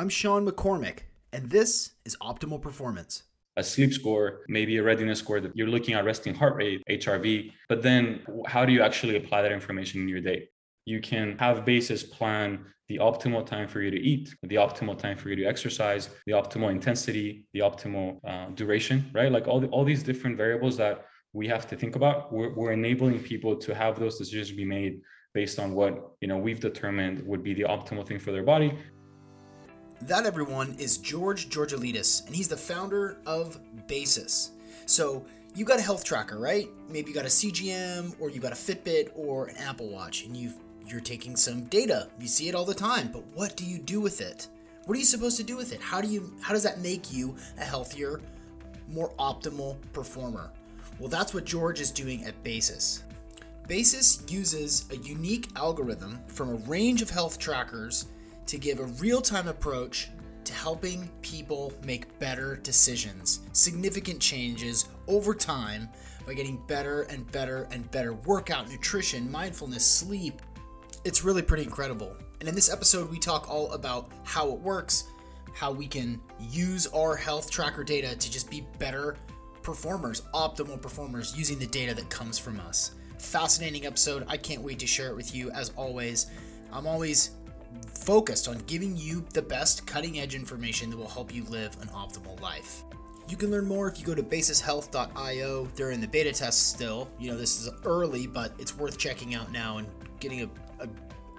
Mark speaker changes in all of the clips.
Speaker 1: I'm Sean McCormick, and this is Optimal Performance.
Speaker 2: A sleep score, maybe a readiness score that you're looking at resting heart rate, HRV, but then how do you actually apply that information in your day? You can have BASIS plan the optimal time for you to eat, the optimal time for you to exercise, the optimal intensity, the optimal uh, duration, right? Like all, the, all these different variables that we have to think about. We're, we're enabling people to have those decisions be made based on what you know we've determined would be the optimal thing for their body.
Speaker 1: That everyone is George Georgalides, and he's the founder of Basis. So you got a health tracker, right? Maybe you got a CGM, or you got a Fitbit, or an Apple Watch, and you you're taking some data. You see it all the time, but what do you do with it? What are you supposed to do with it? How do you how does that make you a healthier, more optimal performer? Well, that's what George is doing at Basis. Basis uses a unique algorithm from a range of health trackers to give a real time approach to helping people make better decisions, significant changes over time by getting better and better and better workout, nutrition, mindfulness, sleep. It's really pretty incredible. And in this episode, we talk all about how it works, how we can use our health tracker data to just be better performers, optimal performers, using the data that comes from us fascinating episode. I can't wait to share it with you. As always, I'm always focused on giving you the best cutting edge information that will help you live an optimal life. You can learn more if you go to basishealth.io. They're in the beta test still. You know, this is early, but it's worth checking out now and getting a, a,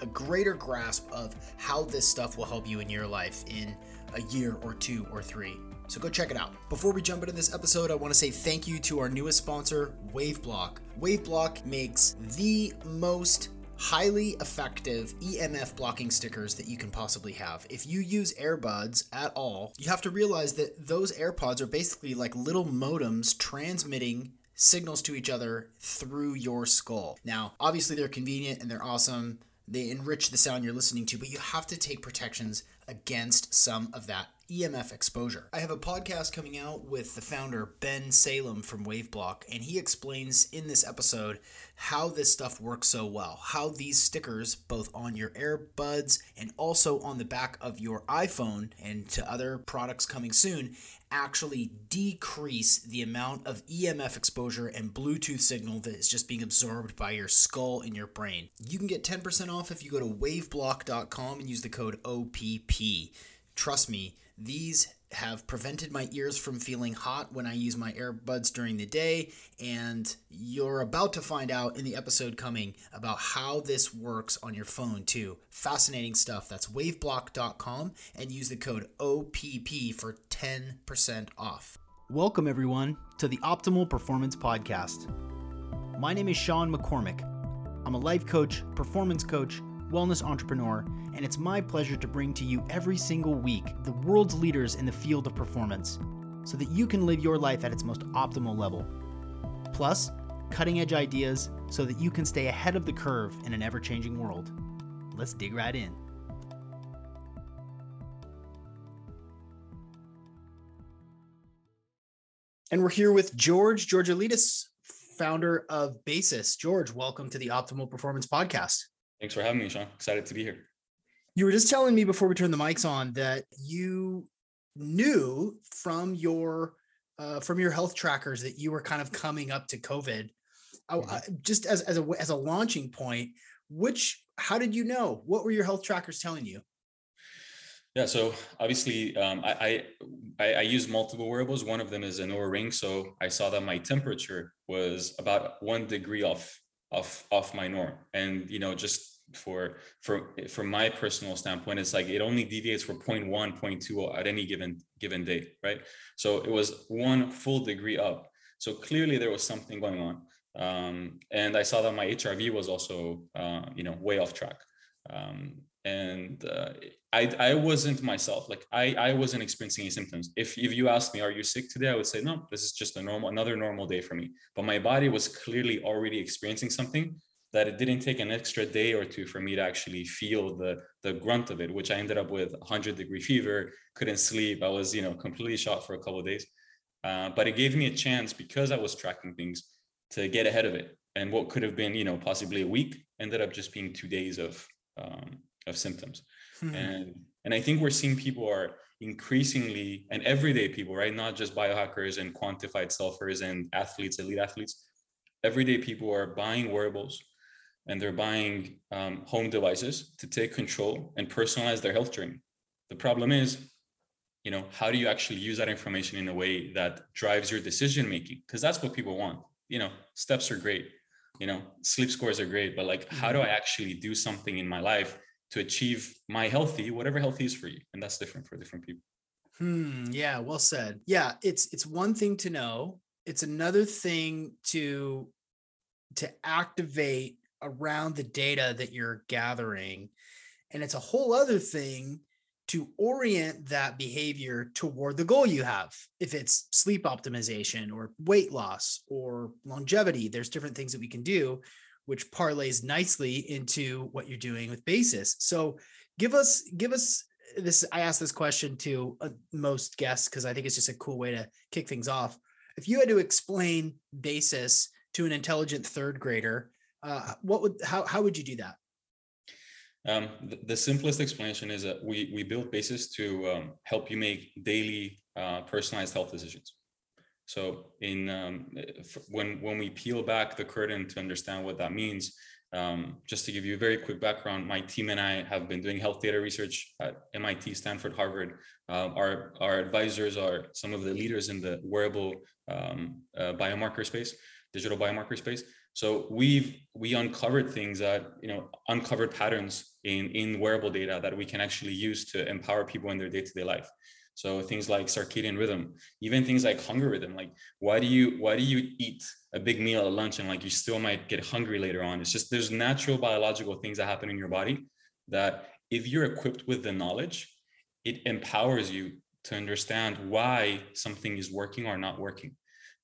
Speaker 1: a greater grasp of how this stuff will help you in your life in a year or two or three. So go check it out. Before we jump into this episode, I want to say thank you to our newest sponsor, Waveblock. Waveblock makes the most highly effective EMF blocking stickers that you can possibly have. If you use AirBuds at all, you have to realize that those AirPods are basically like little modems transmitting signals to each other through your skull. Now, obviously, they're convenient and they're awesome. They enrich the sound you're listening to, but you have to take protections against some of that EMF exposure. I have a podcast coming out with the founder, Ben Salem from Waveblock, and he explains in this episode how this stuff works so well. How these stickers, both on your earbuds and also on the back of your iPhone and to other products coming soon, actually decrease the amount of EMF exposure and Bluetooth signal that is just being absorbed by your skull and your brain. You can get 10% off if you go to waveblock.com and use the code OPP. Trust me, these have prevented my ears from feeling hot when I use my earbuds during the day, and you're about to find out in the episode coming about how this works on your phone too. Fascinating stuff. That's waveblock.com and use the code OPP for 10% off. Welcome, everyone, to the Optimal Performance Podcast. My name is Sean McCormick. I'm a life coach, performance coach, wellness entrepreneur, and it's my pleasure to bring to you every single week the world's leaders in the field of performance so that you can live your life at its most optimal level. Plus, cutting edge ideas so that you can stay ahead of the curve in an ever changing world. Let's dig right in. And we're here with George Georgalides, founder of Basis. George, welcome to the Optimal Performance Podcast.
Speaker 2: Thanks for having me, Sean. Excited to be here.
Speaker 1: You were just telling me before we turned the mics on that you knew from your uh, from your health trackers that you were kind of coming up to COVID. Mm-hmm. just as as a as a launching point, which how did you know? What were your health trackers telling you?
Speaker 2: Yeah, so obviously, um, I, I I use multiple wearables. One of them is an Oura ring, so I saw that my temperature was about one degree off off off my norm, and you know, just for for from my personal standpoint it's like it only deviates for 0 0.1 0.2 at any given given day right? So it was one full degree up. So clearly there was something going on. Um, and i saw that my hrv was also uh, you know way off track. Um, and uh, I, I wasn't myself like I, I wasn't experiencing any symptoms. If, if you asked me are you sick today? I would say no this is just a normal another normal day for me. But my body was clearly already experiencing something that it didn't take an extra day or two for me to actually feel the the grunt of it which i ended up with 100 degree fever couldn't sleep i was you know completely shot for a couple of days. Uh, but it gave me a chance because i was tracking things to get ahead of it. And what could have been you know possibly a week ended up just being two days of um, of symptoms hmm. and And I think we're seeing people are increasingly and everyday people, right? Not just biohackers and quantified selfers and athletes, elite athletes. Everyday people are buying wearables and they're buying um, home devices to take control and personalize their health journey. The problem is, you know, how do you actually use that information in a way that drives your decision making? Because that's what people want. You know, steps are great, you know, sleep scores are great, but like, how do mm-hmm. I actually do something in my life to achieve my healthy, whatever healthy is for you? And that's different for different people.
Speaker 1: Hmm. Yeah. Well said. Yeah. It's it's one thing to know. It's another thing to to activate around the data that you're gathering. And it's a whole other thing to orient that behavior toward the goal you have. If it's sleep optimization or weight loss or longevity, there's different things that we can do, which parlays nicely into what you're doing with basis. So give us, give us this. I ask this question to uh, most guests because I think it's just a cool way to kick things off. If you had to explain basis to an intelligent third grader, uh, what would how how would you do that?
Speaker 2: Um, the, the, simplest explanation is that we we build basis to um, help you make daily uh, personalized health decisions. So in um, when when we peel back the curtain to understand what that means, um, just to give you a very quick background, my team and I have been doing health data research at MIT, Stanford, Harvard. Um, our our advisors are some of the leaders in the wearable um, uh, biomarker space, digital biomarker space. So we've we uncovered things that you know uncovered patterns in in wearable data that we can actually use to empower people in their day-to-day life. So things like circadian rhythm, even things like hunger rhythm. Like why do you why do you eat a big meal at lunch and like you still might get hungry later on? It's just there's natural biological things that happen in your body that if you're equipped with the knowledge, it empowers you to understand why something is working or not working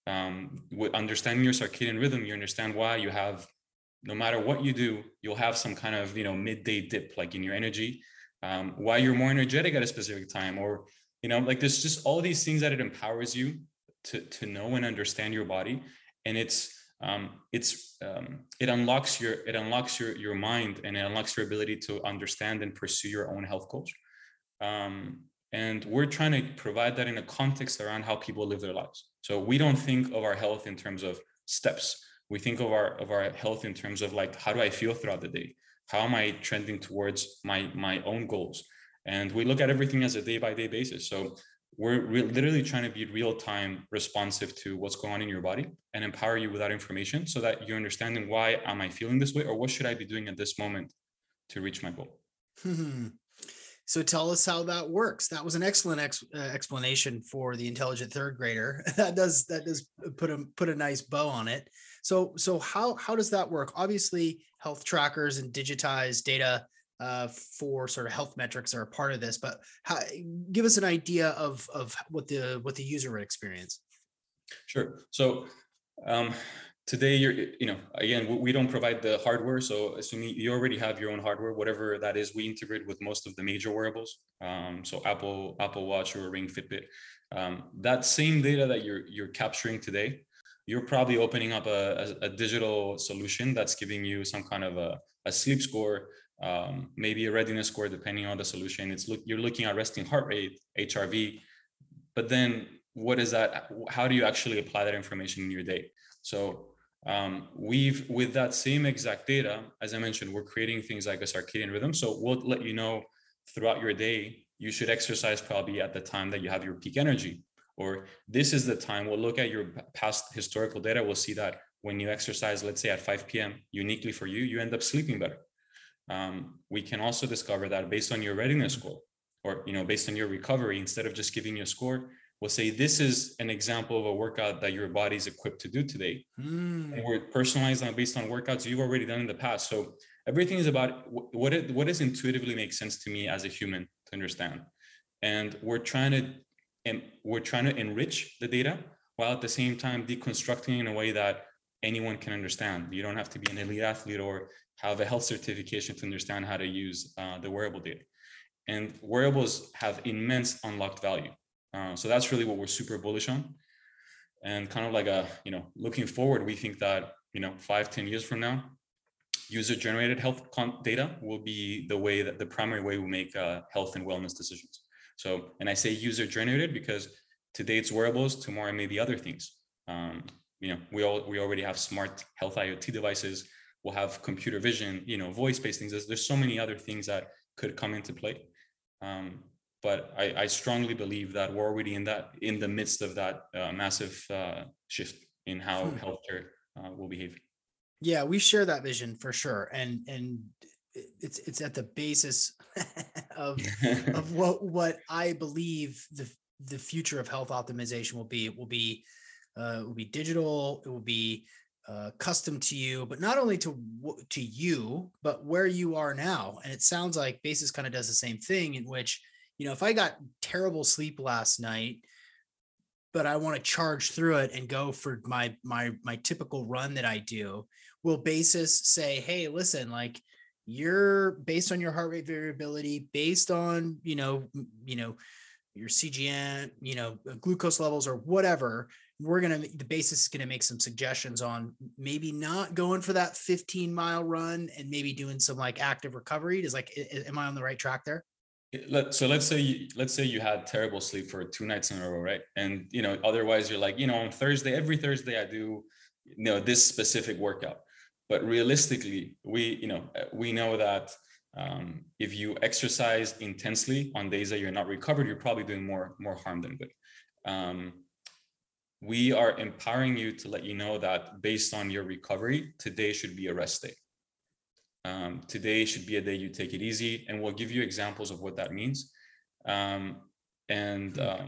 Speaker 2: um, with understanding your circadian rhythm, you understand why you have, no matter what you do, you'll have some kind of you know midday dip, like in your energy. Um, why you're more energetic at a specific time, or you know, like there's just all these things that it empowers you to to know and understand your body, and it's um, it's um, it unlocks your it unlocks your your mind and it unlocks your ability to understand and pursue your own health goals. Um, and we're trying to provide that in a context around how people live their lives. So we don't think of our health in terms of steps. We think of our of our health in terms of like how do I feel throughout the day? How am I trending towards my my own goals? And we look at everything as a day by day basis. So we're re- literally trying to be real time responsive to what's going on in your body and empower you with that information so that you're understanding why am I feeling this way or what should I be doing at this moment to reach my goal.
Speaker 1: So tell us how that works. That was an excellent ex- uh, explanation for the intelligent third grader. that does that does put a put a nice bow on it. So so how how does that work? Obviously, health trackers and digitized data uh, for sort of health metrics are a part of this. But how, give us an idea of of what the what the user would experience.
Speaker 2: Sure. So um, today you're you know again we don't provide the hardware so assuming you already have your own hardware whatever that is we integrate with most of the major wearables um, so apple apple watch Oura ring fitbit um, that same data that you're you're capturing today you're probably opening up a, a, a digital solution that's giving you some kind of a, a sleep score um, maybe a readiness score depending on the solution it's look you're looking at resting heart rate hrv but then what is that how do you actually apply that information in your day so um, we've with that same exact data, as I mentioned, we're creating things like a circadian rhythm. So we'll let you know throughout your day, you should exercise probably at the time that you have your peak energy. Or this is the time we'll look at your past historical data. We'll see that when you exercise, let's say at 5 p.m., uniquely for you, you end up sleeping better. Um, we can also discover that based on your readiness score, or you know, based on your recovery, instead of just giving you a score, we'll say this is an example of a workout that your body is equipped to do today. Mm. and we're personalized on based on workouts you've already done in the past. So everything is about what it what does intuitively make sense to me as a human to understand. And we're trying to and we're trying to enrich the data while at the same time deconstructing in a way that anyone can understand you don't have to be an elite athlete or have a health certification to understand how to use uh, the wearable data and wearables have immense unlocked value uh, so that's really what we're super bullish on. And kind of like a, you know, looking forward, we think that, you know, five, ten years from now, user generated health data will be the way that the primary way we make uh, health and wellness decisions. So, and I say user generated because today it's wearables, tomorrow it may be other things. Um, you know, we all we already have smart health IoT devices. We'll have computer vision, you know, voice-based things. There's, there's so many other things that could come into play. Um, but I, I, strongly believe that we're already in that in the midst of that uh, massive uh, shift in how hmm. healthcare uh, will behave.
Speaker 1: Yeah, we share that vision for sure, and and it's it's at the basis of of what what I believe the the future of health optimization will be. It will be uh, it will be digital. It will be uh, custom to you, but not only to to you, but where you are now. And it sounds like Basis kind of does the same thing, in which you know if I got terrible sleep last night, but I want to charge through it and go for my my my typical run that I do, will Basis say, hey, listen, like you're based on your heart rate variability, based on you know you know your CGM, you know glucose levels or whatever we're going to the basis is going to make some suggestions on maybe not going for that 15 mile run and maybe doing some like active recovery. Is like am i on the right track there?
Speaker 2: So let's say you, let's say you had terrible sleep for two nights in a row right? And you know otherwise you're like you know on thursday every thursday i do you know this specific workout. But realistically we you know we know that um, if you exercise intensely on days that you're not recovered you're probably doing more more harm than good. Um, we are empowering you to let you know that based on your recovery, today should be a rest day. Um, today should be a day you take it easy, and we'll give you examples of what that means. Um, and uh,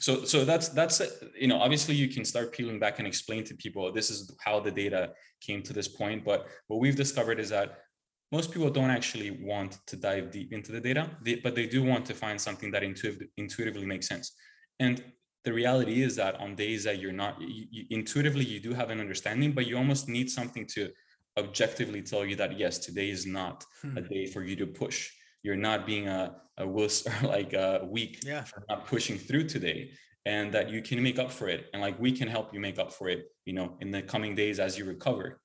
Speaker 2: so, so that's that's you know obviously you can start peeling back and explain to people this is how the data came to this point. But what we've discovered is that most people don't actually want to dive deep into the data, they, but they do want to find something that intuitive, intuitively makes sense. And the reality is that on days that you're not you, you, intuitively you do have an understanding but you almost need something to objectively tell you that yes today is not hmm. a day for you to push you're not being a, a wuss or like a weak
Speaker 1: yeah.
Speaker 2: for not pushing through today and that you can make up for it and like we can help you make up for it you know in the coming days as you recover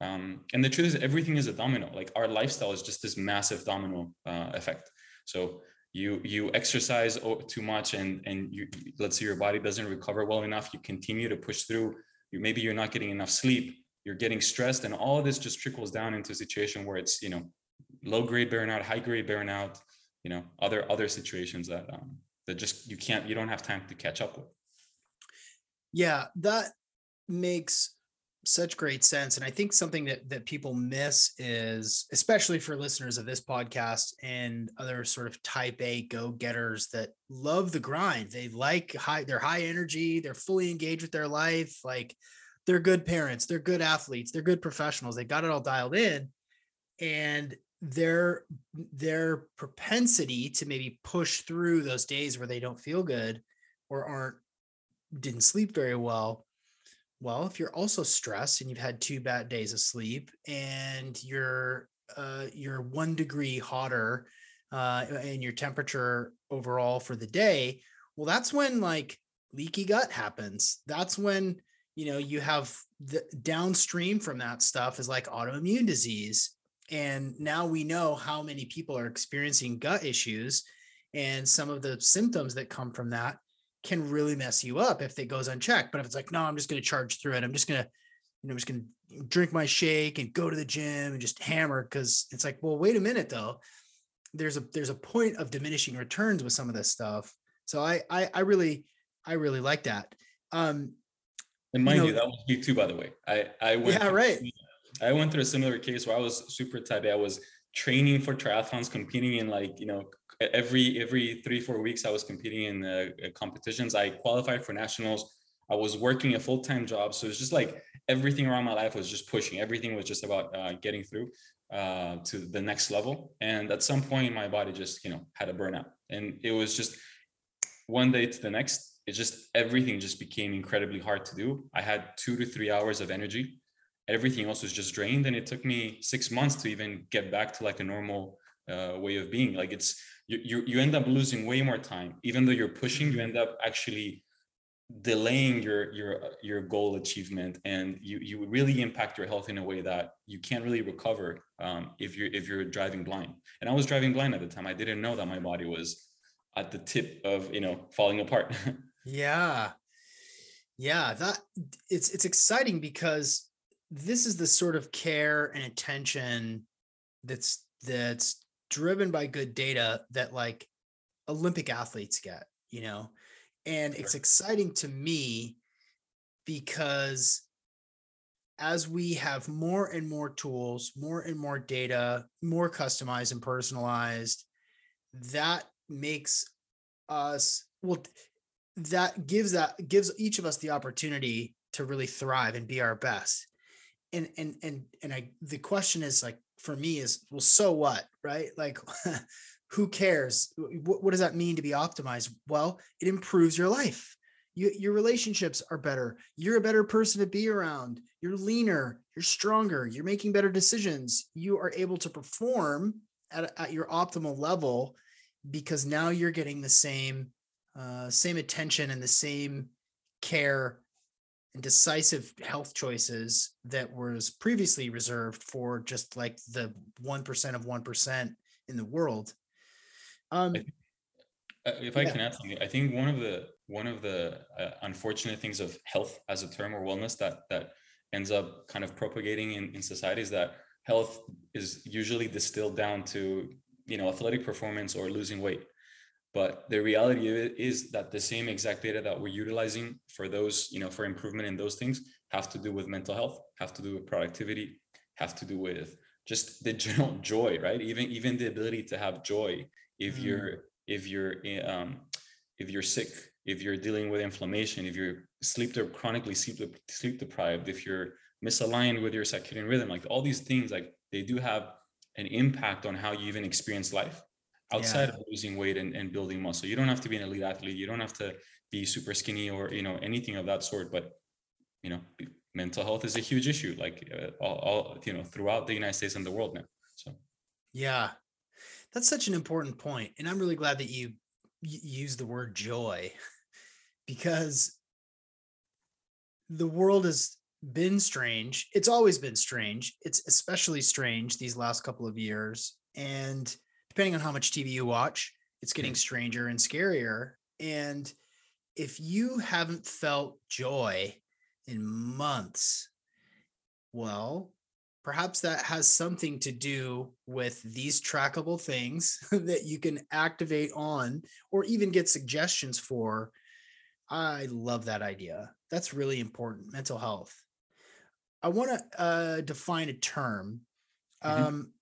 Speaker 2: um, and the truth is everything is a domino like our lifestyle is just this massive domino uh, effect so you you exercise too much and and you let's say your body doesn't recover well enough you continue to push through you maybe you're not getting enough sleep you're getting stressed and all of this just trickles down into a situation where it's you know low grade burnout high grade burnout you know other other situations that um that just you can't you don't have time to catch up with.
Speaker 1: Yeah that makes such great sense and i think something that that people miss is especially for listeners of this podcast and other sort of type a go-getters that love the grind. They like high they're high energy they're fully engaged with their life like they're good parents they're good athletes they're good professionals they got it all dialed in and their their propensity to maybe push through those days where they don't feel good or aren't didn't sleep very well well, if you're also stressed and you've had two bad days of sleep and you're uh, you're one degree hotter uh, and your temperature overall for the day, well, that's when like leaky gut happens. That's when you know you have the downstream from that stuff is like autoimmune disease. And now we know how many people are experiencing gut issues and some of the symptoms that come from that can really mess you up if it goes unchecked. But if it's like, no, I'm just going to charge through it. I'm just going to, you know, I'm just going to drink my shake and go to the gym and just hammer. Cause it's like, well, wait a minute though. There's a, there's a point of diminishing returns with some of this stuff. So I, I, I really, I really like that. Um,
Speaker 2: and mind you, know, you that was me too, by the way. I, I
Speaker 1: went, yeah, right.
Speaker 2: I went through a similar case where I was super type A. I was training for triathlons, competing in like, you know, every every three four weeks i was competing in the uh, competitions. I qualified for nationals. I was working a full-time job. So it's just like everything around my life was just pushing. Everything was just about uh, getting through uh, to the next level. And at some point my body just you know had a burnout. And it was just one day to the next it just everything just became incredibly hard to do. I had two to three hours of energy. Everything else was just drained. And it took me six months to even get back to like a normal uh, way of being. Like it's you, you you end up losing way more time. Even though you're pushing you end up actually delaying your your your goal achievement. And you you really impact your health in a way that you can't really recover um, if you're if you're driving blind. And i was driving blind at the time. I didn't know that my body was at the tip of you know falling apart.
Speaker 1: Yeah. Yeah that it's it's exciting because this is the sort of care and attention that's that's driven by good data that like olympic athletes get you know and it's exciting to me because as we have more and more tools, more and more data, more customized and personalized, that makes us well that gives that gives each of us the opportunity to really thrive and be our best. And and and and I the question is like for me is well so what, right? Like who cares? What, what, does that mean to be optimized? Well it improves your life. You, your relationships are better. You're a better person to be around. You're leaner. You're stronger. You're making better decisions. You are able to perform at, at your optimal level because now you're getting the same uh, same attention and the same care decisive health choices that was previously reserved for just like the 1% of 1% in the world
Speaker 2: um, uh, if I yeah. can add something, I think one of the one of the uh, unfortunate things of health as a term or wellness that that ends up kind of propagating in, in society is that health is usually distilled down to you know athletic performance or losing weight but the reality of it is that the same exact data that we're utilizing for those you know for improvement in those things have to do with mental health have to do with productivity have to do with just the general joy right even even the ability to have joy if mm. you're if you're um, if you're sick if you're dealing with inflammation if you're sleep de- chronically sleep de- sleep deprived if you're misaligned with your circadian rhythm like all these things like they do have an impact on how you even experience life outside yeah. of losing weight and, and building muscle. You don't have to be an elite athlete. You don't have to be super skinny or you know anything of that sort but you know mental health is a huge issue like uh, all, all you know throughout the united states and the world now so.
Speaker 1: Yeah. That's such an important point and i'm really glad that you, you use the word joy because the world has been strange. It's always been strange. It's especially strange these last couple of years and depending on how much tv you watch it's getting mm. stranger and scarier and if you haven't felt joy in months well perhaps that has something to do with these trackable things that you can activate on or even get suggestions for. I love that idea. That's really important. Mental health. I want to uh, define a term, mm-hmm. um,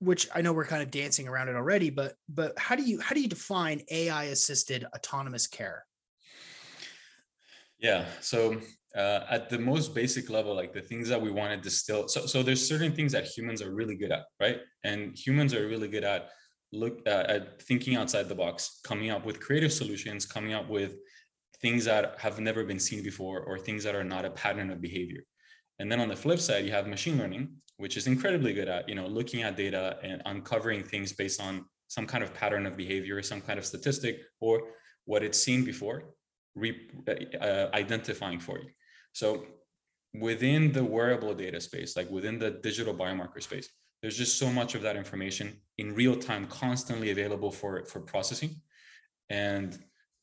Speaker 1: which I know we're kind of dancing around it already, but but how do you how do you define AI assisted autonomous care?
Speaker 2: Yeah. So uh, at the most basic level, like the things that we want to distill. So, so there's certain things that humans are really good at, right? And humans are really good at look uh, at thinking outside the box, coming up with creative solutions, coming up with things that have never been seen before, or things that are not a pattern of behavior. And then on the flip side, you have machine learning, which is incredibly good at, you know, looking at data and uncovering things based on some kind of pattern of behavior, some kind of statistic, or what it's seen before, re- uh, identifying for you. So within the wearable data space, like within the digital biomarker space, there's just so much of that information in real time, constantly available for, for processing. And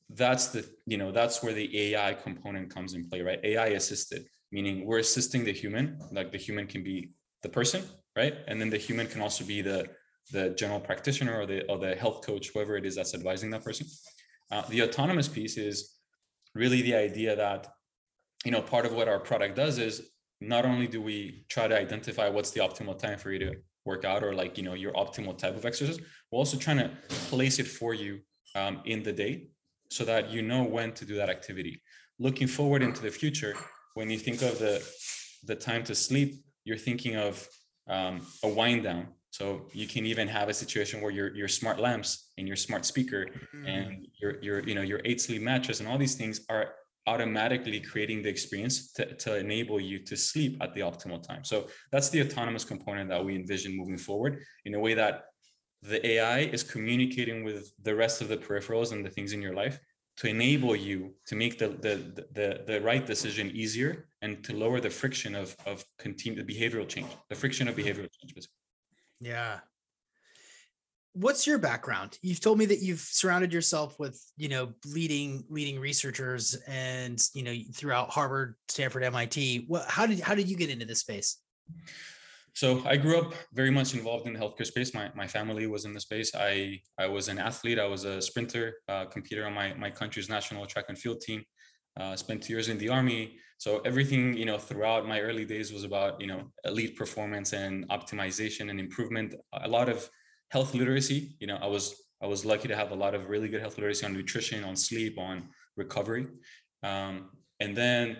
Speaker 2: that's the, you know, that's where the AI component comes in play, right? AI assisted, meaning we're assisting the human, like the human can be the person, right? And then the human can also be the the general practitioner or the or the health coach, whoever it is that's advising that person. Uh, the autonomous piece is really the idea that you know, part of what our product does is not only do we try to identify what's the optimal time for you to work out or like, you know, your optimal type of exercise, we're also trying to place it for you um, in the day so that you know when to do that activity. Looking forward into the future, when you think of the the time to sleep, you're thinking of um, a wind down. So you can even have a situation where your your smart lamps and your smart speaker mm-hmm. and your your you know your eight sleep mattress and all these things are automatically creating the experience to, to enable you to sleep at the optimal time. So that's the autonomous component that we envision moving forward in a way that the AI is communicating with the rest of the peripherals and the things in your life to enable you to make the the the, the right decision easier and to lower the friction of of continued behavioral change the friction of behavioral change basically.
Speaker 1: yeah. What's your background? You've told me that you've surrounded yourself with you know leading leading researchers and you know throughout harvard stanford mit what how did how did you get into this space
Speaker 2: so I grew up very much involved in the healthcare space. My, my family was in the space. I, I was an athlete. I was a sprinter, uh, competed on my, my country's national track and field team. Uh, spent two years in the army. So everything, you know, throughout my early days was about, you know, elite performance and optimization and improvement. A lot of health literacy. You know, I was I was lucky to have a lot of really good health literacy on nutrition, on sleep, on recovery. Um, and then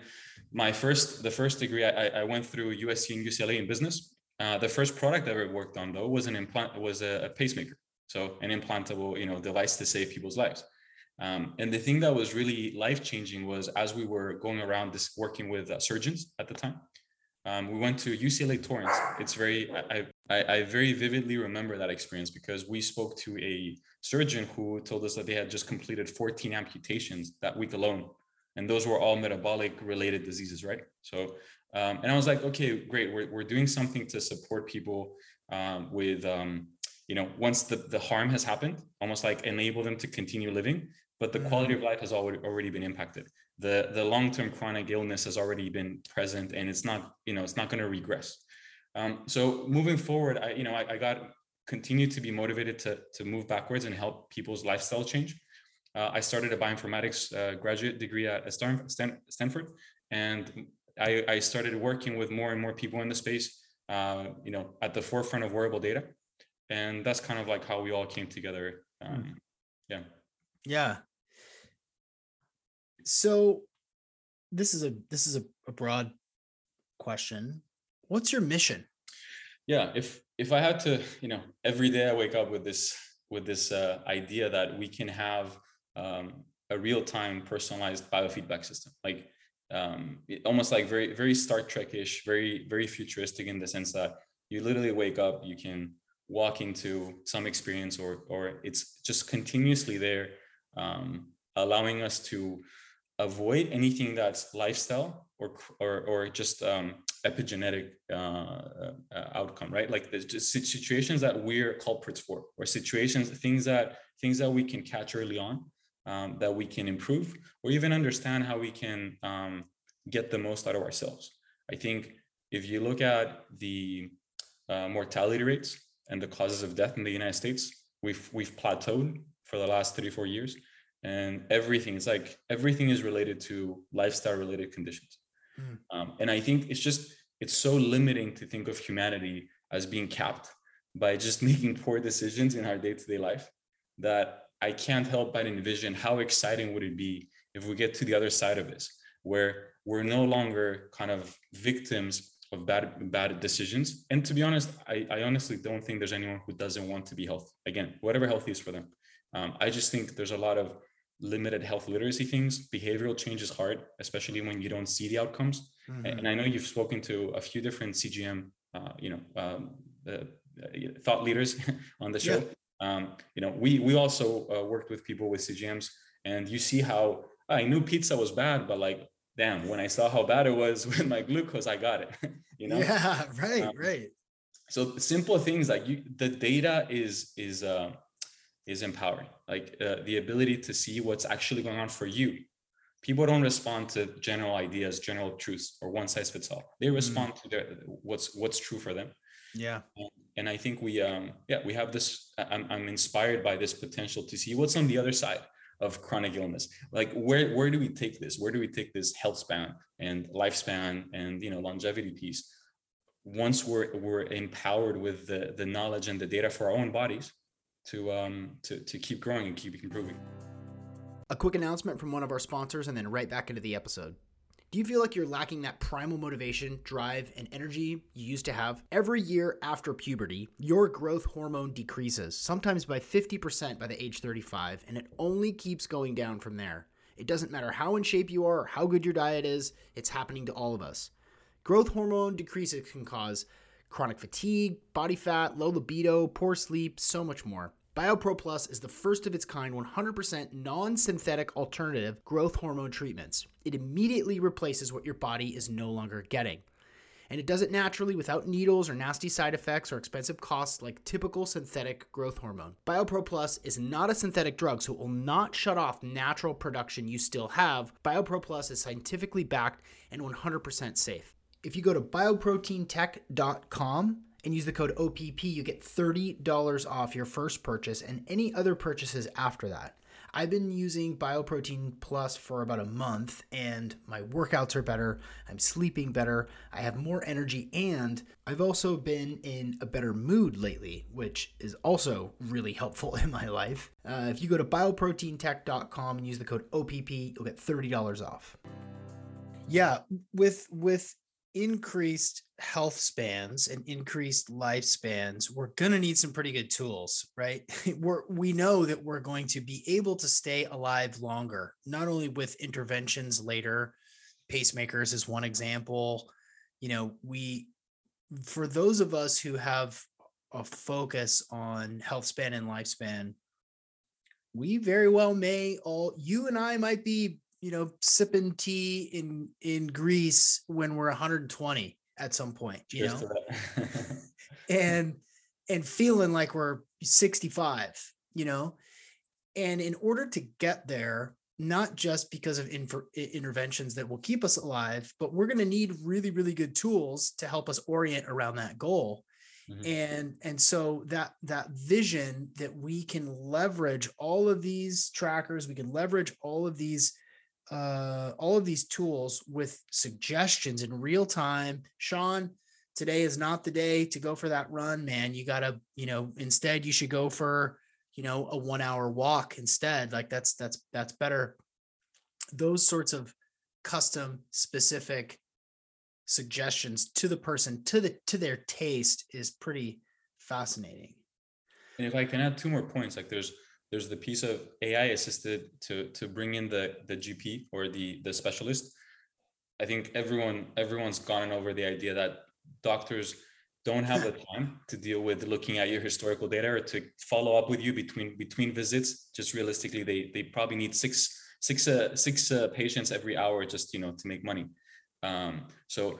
Speaker 2: my first the first degree I, I went through USC and UCLA in business uh, the first product I ever worked on though was an implant was a, a pacemaker, so an implantable you know device to save people's lives. Um, and the thing that was really life changing was as we were going around this working with uh, surgeons at the time. Um, we went to UCLA Torrance. It's very I, I, I very vividly remember that experience because we spoke to a surgeon who told us that they had just completed 14 amputations that week alone and those were all metabolic related diseases right so um, and I was like, okay, great. We're, we're doing something to support people um, with, um, you know, once the, the harm has happened, almost like enable them to continue living, but the quality of mm-hmm. life has already, already been impacted. The, the long-term chronic illness has already been present and it's not, you know, it's not going to regress. Um, so moving forward, I, you know, I, I got continue to be motivated to, to move backwards and help people's lifestyle change. Uh, I started a bioinformatics uh, graduate degree at Stanford, and I, I started working with more and more people in the space, uh, you know, at the forefront of wearable data. And that's kind of like how we all came together. Hmm. Um, yeah.
Speaker 1: Yeah. So this is a this is a, a broad question. What's your mission?
Speaker 2: Yeah, if if I had to, you know, every day I wake up with this with this uh, idea that we can have um, a real time personalized biofeedback system. Like um, almost like very very Star Trek-ish, very very futuristic in the sense that you literally wake up, you can walk into some experience, or or it's just continuously there, um, allowing us to avoid anything that's lifestyle or or or just um, epigenetic uh, uh, outcome, right? Like there's just situations that we're culprits for, or situations, things that things that we can catch early on um, that we can improve or even understand how we can um, get the most out of ourselves. I think if you look at the uh, mortality rates and the causes of death in the United States, we've we've plateaued for the last three four years, and everything is like everything is related to lifestyle related conditions, mm. um, and I think it's just it's so limiting to think of humanity as being capped by just making poor decisions in our day to day life that I can't help but envision how exciting would it be if we get to the other side of this, where we're no longer kind of victims of bad bad decisions. And to be honest, I, I honestly don't think there's anyone who doesn't want to be healthy. Again, whatever healthy is for them. Um, I just think there's a lot of limited health literacy things. Behavioral change is hard, especially when you don't see the outcomes. Mm-hmm. And I know you've spoken to a few different CGM, uh, you know, um, uh, thought leaders on the show. Yeah. Um, you know, we we also uh, worked with people with CGMs, and you see how I knew pizza was bad, but like, damn, when I saw how bad it was with my glucose, I got it. you know?
Speaker 1: Yeah, right, um, right.
Speaker 2: So simple things like you, the data is is uh, is empowering. Like uh, the ability to see what's actually going on for you. People don't respond to general ideas, general truths, or one size fits all. They mm. respond mm. to their, what's what's true for them.
Speaker 1: Yeah.
Speaker 2: Um, and I think we, um, yeah, we have this. I'm, I'm inspired by this potential to see what's on the other side of chronic illness. Like, where where do we take this? Where do we take this health span and lifespan and you know longevity piece? Once we're we're empowered with the the knowledge and the data for our own bodies to um to to keep growing and keep improving.
Speaker 1: A quick announcement from one of our sponsors, and then right back into the episode. Do you feel like you're lacking that primal motivation, drive, and energy you used to have? Every year after puberty, your growth hormone decreases, sometimes by 50% by the age 35, and it only keeps going down from there. It doesn't matter how in shape you are or how good your diet is, it's happening to all of us. Growth hormone decreases can cause chronic fatigue, body fat, low libido, poor sleep, so much more. BioPro Plus is the first of its kind 100% non synthetic alternative growth hormone treatments. It immediately replaces what your body is no longer getting. And it does it naturally without needles or nasty side effects or expensive costs like typical synthetic growth hormone. BioPro Plus is not a synthetic drug, so it will not shut off natural production you still have. BioPro Plus is scientifically backed and 100% safe. If you go to bioproteintech.com, and use the code OPP, you get $30 off your first purchase and any other purchases after that. I've been using Bioprotein Plus for about a month and my workouts are better. I'm sleeping better. I have more energy and I've also been in a better mood lately, which is also really helpful in my life. Uh, if you go to bioproteintech.com and use the code OPP, you'll get $30 off. Yeah, with with increased health spans and increased lifespans, we're going to need some pretty good tools, right? we're, we know that we're going to be able to stay alive longer, not only with interventions later, pacemakers is one example. You know, we, for those of us who have a focus on health span and lifespan, we very well may all, you and I might be you know, sipping tea in in Greece when we're 120 at some point, you Cheers know, and and feeling like we're 65, you know, and in order to get there, not just because of inter- interventions that will keep us alive, but we're going to need really, really good tools to help us orient around that goal. Mm-hmm. And and so that that vision that we can leverage all of these trackers, we can leverage all of these uh, all of these tools with suggestions in real time. Sean, today is not the day to go for that run, man. You got to, you know, instead you should go for, you know, a 1 hour walk instead. Like that's that's that's better. Those sorts of custom specific suggestions to the person to the to their taste is pretty fascinating.
Speaker 2: And if I can add two more points, like there's there's the piece of AI assisted to to bring in the the GP or the the specialist. I think everyone everyone's gone over the idea that doctors don't have the time to deal with looking at your historical data or to follow up with you between between visits. Just realistically, they they probably need six six uh, six uh, patients every hour just you know to make money. Um, so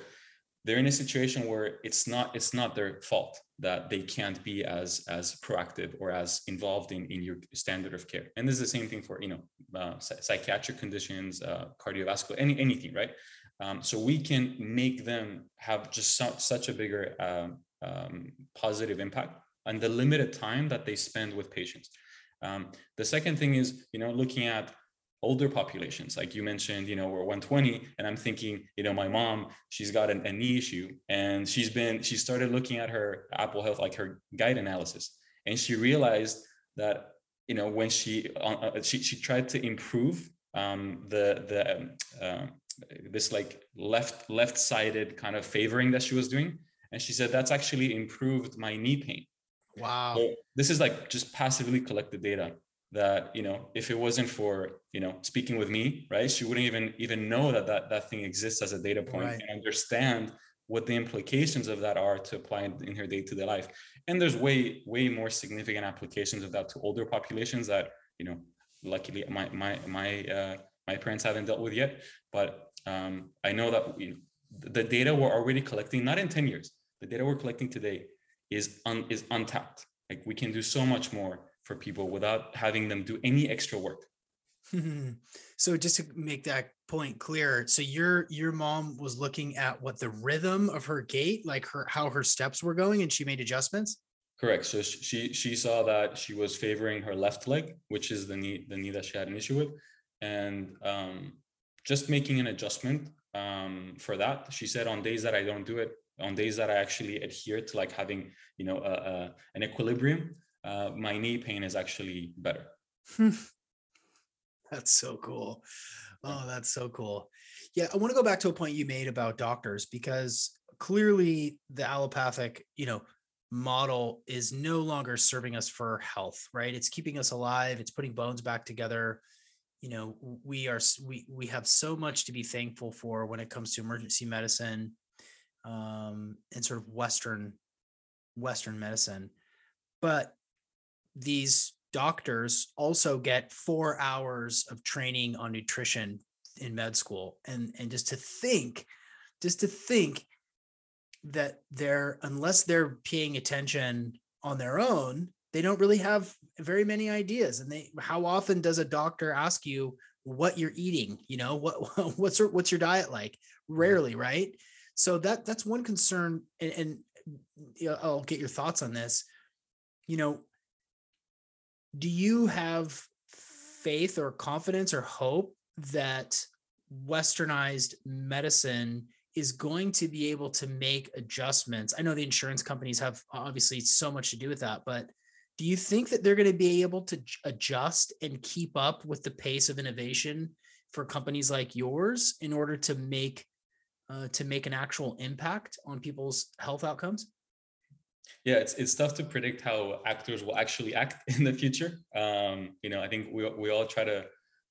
Speaker 2: they're in a situation where it's not it's not their fault that they can't be as as proactive or as involved in in your standard of care. And this is the same thing for you know uh, psychiatric conditions uh, cardiovascular any anything right? Um, so we can make them have just such a bigger um, um, positive impact on the limited time that they spend with patients. Um, the second thing is you know looking at older populations. Like you mentioned you know we're 120 and i'm thinking you know my mom she's got an, a knee issue and she's been she started looking at her apple health like her gait analysis and she realized that you know when she uh, uh she, she tried to improve um, the the um, uh, this like left left sided kind of favoring that she was doing and she said that's actually improved my knee pain.
Speaker 1: Wow. So
Speaker 2: this is like just passively collected data that you know if it wasn't for you know speaking with me right she wouldn't even even know that that, that thing exists as a data point right. and understand what the implications of that are to apply in her day-to-day life. And there's way way more significant applications of that to older populations that you know luckily my my my uh, my parents haven't dealt with yet. But um, i know that you know, the data we're already collecting not in 10 years the data we're collecting today is un, is untapped. Like we can do so much more for people without having them do any extra work.
Speaker 1: so just to make that point clear, so your your mom was looking at what the rhythm of her gait, like her how her steps were going, and she made adjustments.
Speaker 2: Correct. So she she saw that she was favoring her left leg, which is the knee the knee that she had an issue with, and um, just making an adjustment um, for that. She said on days that I don't do it, on days that I actually adhere to like having you know a, a, an equilibrium, uh, my knee pain is actually better.
Speaker 1: that's so cool. Oh, that's so cool. Yeah, I want to go back to a point you made about doctors because clearly the allopathic, you know, model is no longer serving us for health, right? It's keeping us alive, it's putting bones back together. You know, we are we we have so much to be thankful for when it comes to emergency medicine um and sort of western western medicine. But these doctors also get four hours of training on nutrition in med school and and just to think just to think that they're unless they're paying attention on their own they don't really have very many ideas and they how often does a doctor ask you what you're eating you know what what's your what's your diet like? Rarely right? So that that's one concern and, and i'll get your thoughts on this. You know do you have faith or confidence or hope that westernized medicine is going to be able to make adjustments? I know the insurance companies have obviously so much to do with that but do you think that they're going to be able to adjust and keep up with the pace of innovation for companies like yours in order to make uh, to make an actual impact on people's health outcomes
Speaker 2: yeah it's, it's tough to predict how actors will actually act in the future um, you know i think we, we all try to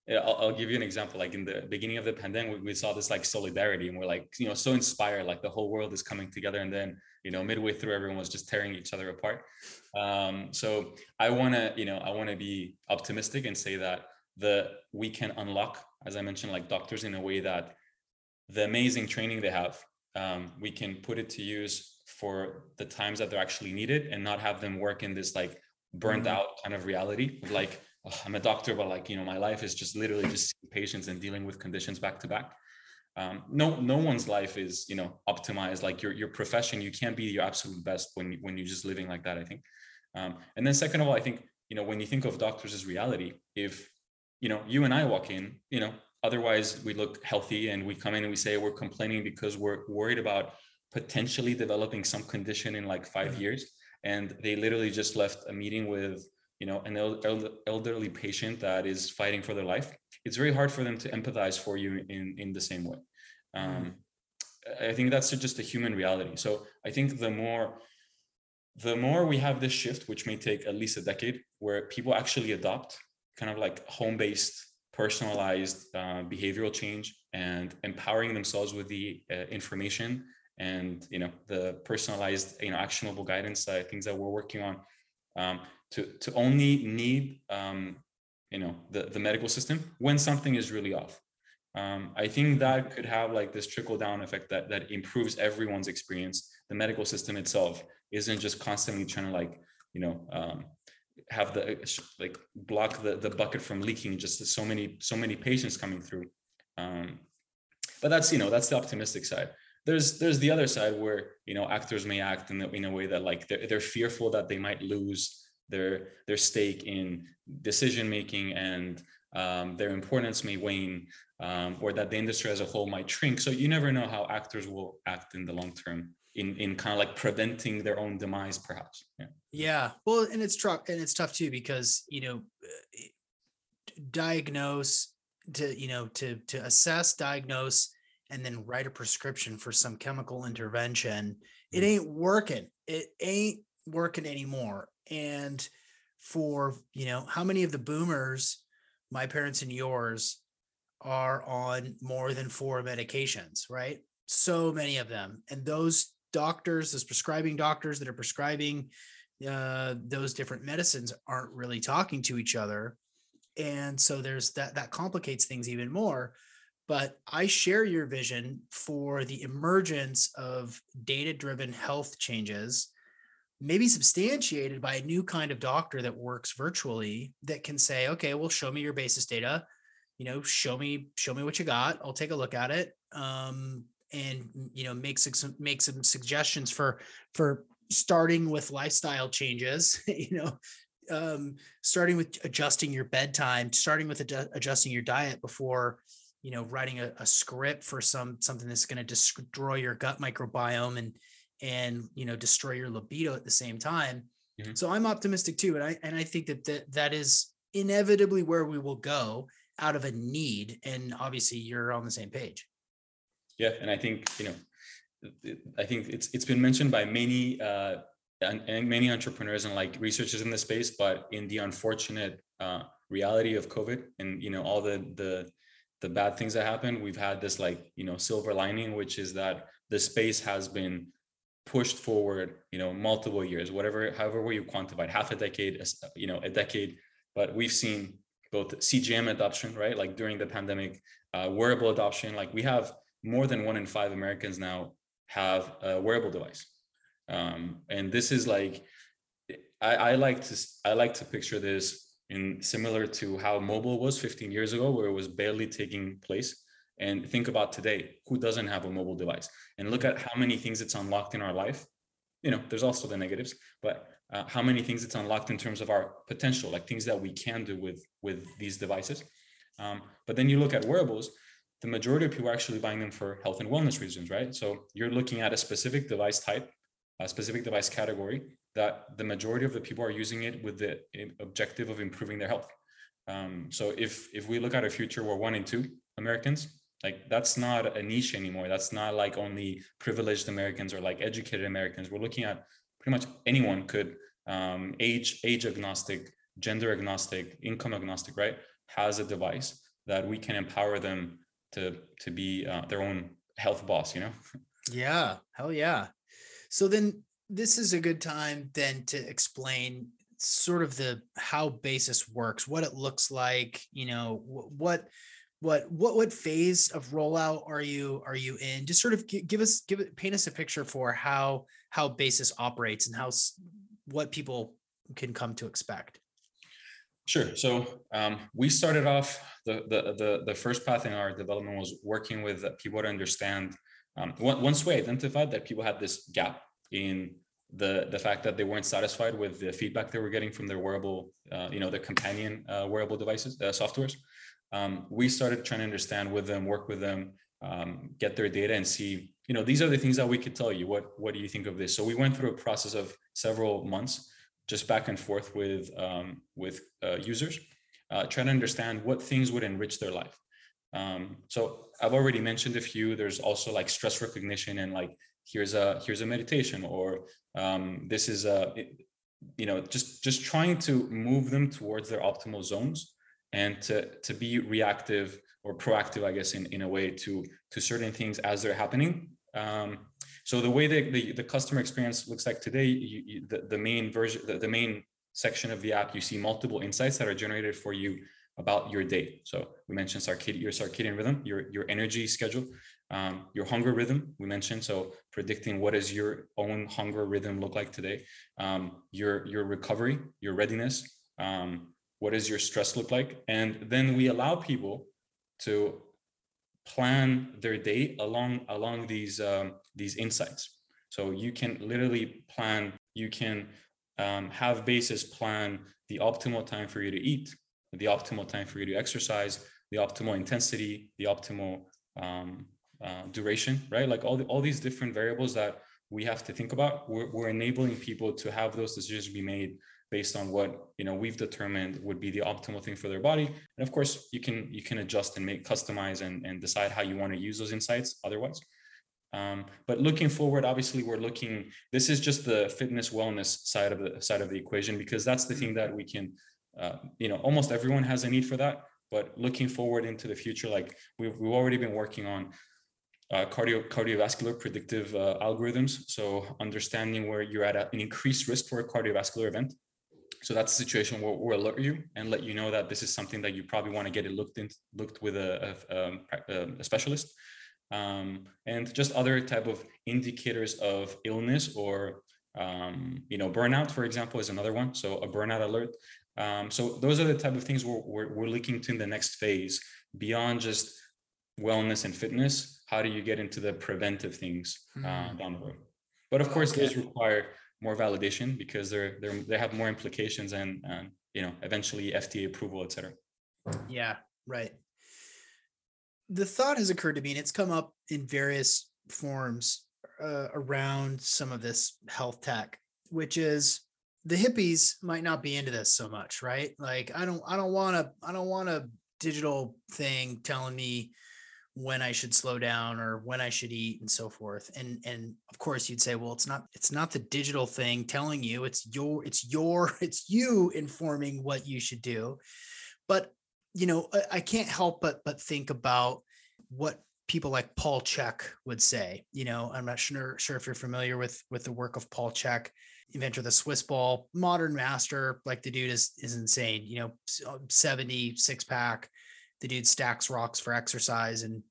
Speaker 2: I'll, I'll, give you an example. Like in the beginning of the pandemic, we, we saw this like solidarity, and we're like, you know, so inspired. Like the whole world is coming together, and then you know, midway through, everyone was just tearing each other apart. Um, so I want to, you know, I want to be optimistic and say that the we can unlock, as I mentioned, like doctors in a way that the amazing training they have, um, we can put it to use for the times that they're actually needed, and not have them work in this like burnt mm-hmm. out kind of reality of like oh, I'm a doctor, but like, you know, my life is just literally just patients and dealing with conditions back to back. Um, no, no one's life is, you know, optimized. Like your your profession, you can't be your absolute best when when you're just living like that. I think. Um, and then second of all, I think you know when you think of doctors as reality, if you know you and I walk in, you know, otherwise we look healthy and we come in and we say we're complaining because we're worried about potentially developing some condition in like 5 mm-hmm. years, and they literally just left a meeting with you know an elderly patient that is fighting for their life. It's very hard for them to empathize for you in in the same way. Um, i think that's just a human reality. So i think the more the more we have this shift which may take at least a decade where people actually adopt kind of like home-based personalized uh, behavioral change and empowering themselves with the uh, information and you know the personalized you know actionable guidance uh, things that we're working on um, to to only need um, you know the the medical system when something is really off. Um, I think that could have like this trickle down effect that that improves everyone's experience. The medical system itself isn't just constantly trying to like you know um, have the like block the the bucket from leaking. Just so many so many patients coming through. Um, but that's you know that's the optimistic side there's there's the other side where you know actors may act in, the, in a way that like they're, they're fearful that they might lose their their stake in decision making and um, their importance may wane um, or that the industry as a whole might shrink. So you never know how actors will act in the long term in in kind of like preventing their own demise perhaps.
Speaker 1: Yeah. Yeah. Well and it's tough and it's tough too because you know diagnose to you know to to assess diagnose and then write a prescription for some chemical intervention it mm. ain't working it ain't working anymore and for you know how many of the boomers my parents and yours are on more than four medications right so many of them and those doctors those prescribing doctors that are prescribing uh, those different medicines aren't really talking to each other and so there's that that complicates things even more but i share your vision for the emergence of data driven health changes maybe substantiated by a new kind of doctor that works virtually that can say okay well show me your basis data. You know show me show me what you got. I'll take a look at it um, and you know make some make some suggestions for for starting with lifestyle changes you know um, starting with adjusting your bedtime starting with ad- adjusting your diet before you know writing a, a script for some something that's going to destroy your gut microbiome and and you know destroy your libido at the same time mm-hmm. so i'm optimistic too and i and i think that that, that is inevitably where we will go out of a need and obviously you're on the same page
Speaker 2: yeah and i think you know i think it's it's been mentioned by many uh and, and many entrepreneurs and like researchers in the space but in the unfortunate uh reality of covid and you know all the the the bad things that happen we've had this like you know silver lining which is that the space has been pushed forward, you know, multiple years, whatever, however you quantified, half a decade, you know, a decade. But we've seen both CGM adoption, right? Like during the pandemic, uh, wearable adoption. Like we have more than one in five Americans now have a wearable device, um, and this is like I, I like to I like to picture this in similar to how mobile was 15 years ago, where it was barely taking place. And think about today, who doesn't have a mobile device? And look at how many things it's unlocked in our life. You know, there's also the negatives, but uh, how many things it's unlocked in terms of our potential, like things that we can do with with these devices. Um, but then you look at wearables, the majority of people are actually buying them for health and wellness reasons, right? So you're looking at a specific device type, a specific device category that the majority of the people are using it with the objective of improving their health. Um, so if if we look at a future where one in two Americans like that's not a niche anymore. That's not like only privileged americans or like educated americans. We're looking at pretty much anyone could um, age age agnostic gender agnostic income agnostic right has a device that we can empower them to to be uh, their own health boss you know?
Speaker 1: Yeah. Hell yeah so then this is a good time then to explain sort of the how basis works what it looks like you know what what what what phase of rollout are you are you in? Just sort of give us give it paint us a picture for how how basis operates and how what people can come to expect.
Speaker 2: Sure. So um, we started off the, the the the first path in our development was working with people to understand um, once we identified that people had this gap in the the fact that they weren't satisfied with the feedback they were getting from their wearable uh, you know their companion uh, wearable devices uh, softwares um, we started trying to understand with them, work with them, um, get their data and see, you know, these are the things that we could tell you. What what do you think of this? So we went through a process of several months, just back and forth with um, with uh, users, uh, trying to understand what things would enrich their life. Um, so I've already mentioned a few. There's also like stress recognition and like here's a here's a meditation or um, this is a you know just just trying to move them towards their optimal zones and to, to be reactive or proactive, I guess, in, in a way to, to certain things as they're happening. Um, so the way that the, the customer experience looks like today, you, you, the, the main version, the, the main section of the app, you see multiple insights that are generated for you about your day. So we mentioned circadian, your circadian rhythm, your, your energy schedule, um, your hunger rhythm, we mentioned. So predicting what does your own hunger rhythm look like today, um, your, your recovery, your readiness, um, what does your stress look like and then we allow people to plan their day along along these um, these insights so you can literally plan you can um, have basis plan the optimal time for you to eat the optimal time for you to exercise the optimal intensity the optimal um, uh, duration right? Like all, the, all these different variables that we have to think about we're, we're enabling people to have those decisions be made based on what you know we've determined would be the optimal thing for their body. And of course you can you can adjust and make customize and, and decide how you want to use those insights otherwise. Um, but looking forward obviously we're looking this is just the fitness wellness side of the side of the equation because that's the thing that we can uh, you know almost everyone has a need for that. But looking forward into the future like we've, we've already been working on uh, cardio cardiovascular predictive uh, algorithms so understanding where you're at a, an increased risk for a cardiovascular event so that's a situation where we'll alert you and let you know that this is something that you probably want to get it looked in, looked with a, a, um, a specialist. Um, and just other type of indicators of illness or um, you know burnout, for example, is another one. So a burnout alert. Um, so those are the type of things we're, we're, we're looking to in the next phase beyond just wellness and fitness. How do you get into the preventive things uh, mm. down the road? But of course, okay. those require more validation because they're they're they have more implications and and you know eventually FDA approval, etc.
Speaker 1: Yeah, right. The thought has occurred to me, and it's come up in various forms uh, around some of this health tech, which is the hippies might not be into this so much, right? Like I don't I don't want to I don't want a digital thing telling me when I should slow down or when I should eat and so forth. And and of course you'd say, well, it's not it's not the digital thing telling you, it's your it's your it's you informing what you should do. But you know, I, I can't help but but think about what people like Paul Chek would say. You know, I'm not sure sure if you're familiar with with the work of Paul Chek, inventor of the Swiss ball, modern master. Like the dude is is insane. You know, uh, 70 six pack. The dude stacks rocks for exercise and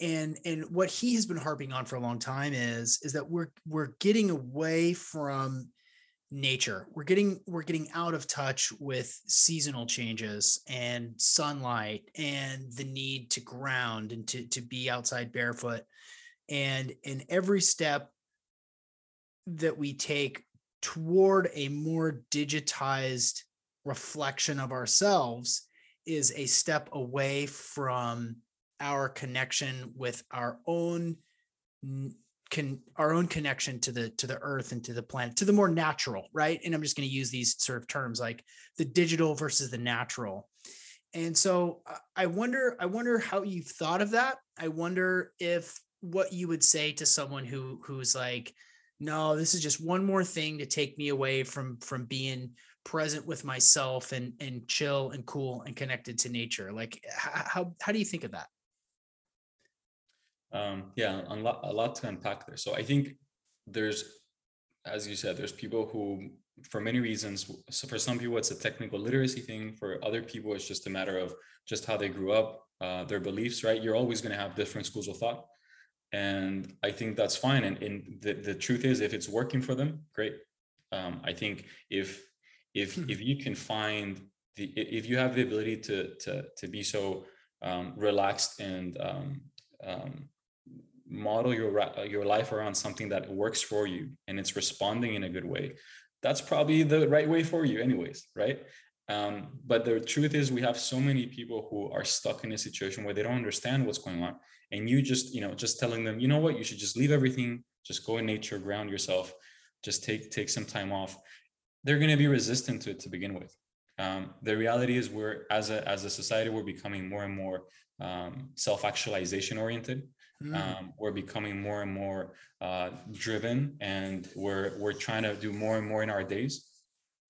Speaker 1: and and what he has been harping on for a long time is is that we're we're getting away from nature. We're getting we're getting out of touch with seasonal changes and sunlight and the need to ground and to to be outside barefoot. And in every step that we take toward a more digitized reflection of ourselves is a step away from our connection with our own can our own connection to the to the earth and to the planet to the more natural right? And i'm just going to use these sort of terms like the digital versus the natural. And so uh, i wonder i wonder how you've thought of that. I wonder if what you would say to someone who who's like no this is just one more thing to take me away from from being present with myself and and chill and cool and connected to nature like how how do you think of that
Speaker 2: um, yeah, a lot, a lot to unpack there. So I think there's, as you said, there's people who, for many reasons, so for some people it's a technical literacy thing. For other people, it's just a matter of just how they grew up, uh, their beliefs. Right? You're always going to have different schools of thought, and I think that's fine. And, and the the truth is, if it's working for them, great. Um, I think if if if you can find the if you have the ability to to to be so um, relaxed and um, um, model your your life around something that works for you and it's responding in a good way that's probably the right way for you anyways right? Um, but the truth is we have so many people who are stuck in a situation where they don't understand what's going on and you just you know just telling them you know what? You should just leave everything. Just go in nature ground yourself. Just take take some time off they're going to be resistant to it to begin with um, the reality is we're as a as a society we're becoming more and more um, self-actualization oriented Mm. Um, we're becoming more and more uh, driven, and we're we're trying to do more and more in our days.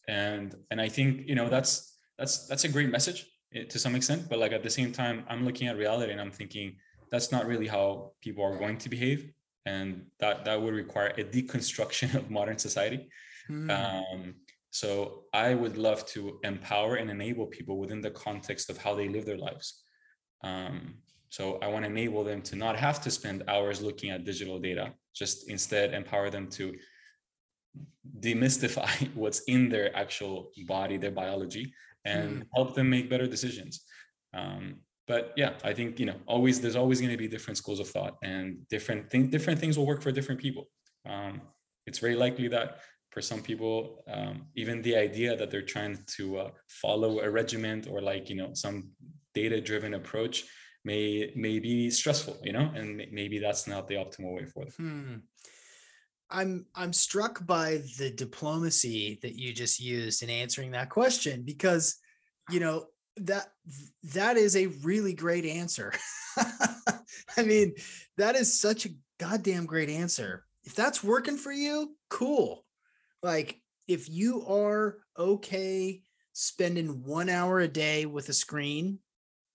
Speaker 2: And and I think you know that's that's that's a great message eh, to some extent. But like at the same time, I'm looking at reality and I'm thinking that's not really how people are going to behave, and that that would require a deconstruction of modern society. Mm. Um, so I would love to empower and enable people within the context of how they live their lives. Um, so I want to enable them to not have to spend hours looking at digital data, just instead empower them to demystify what's in their actual body, their biology, and mm. help them make better decisions. Um, but yeah, I think you know always there's always going to be different schools of thought, and different things different things will work for different people. Um, it's very likely that for some people, um, even the idea that they're trying to uh, follow a regiment or like you know some data driven approach may may be stressful you know and maybe that's not the optimal way for them hmm.
Speaker 1: i'm i'm struck by the diplomacy that you just used in answering that question because you know that that is a really great answer. I mean that is such a goddamn great answer. If that's working for you cool like if you are okay spending one hour a day with a screen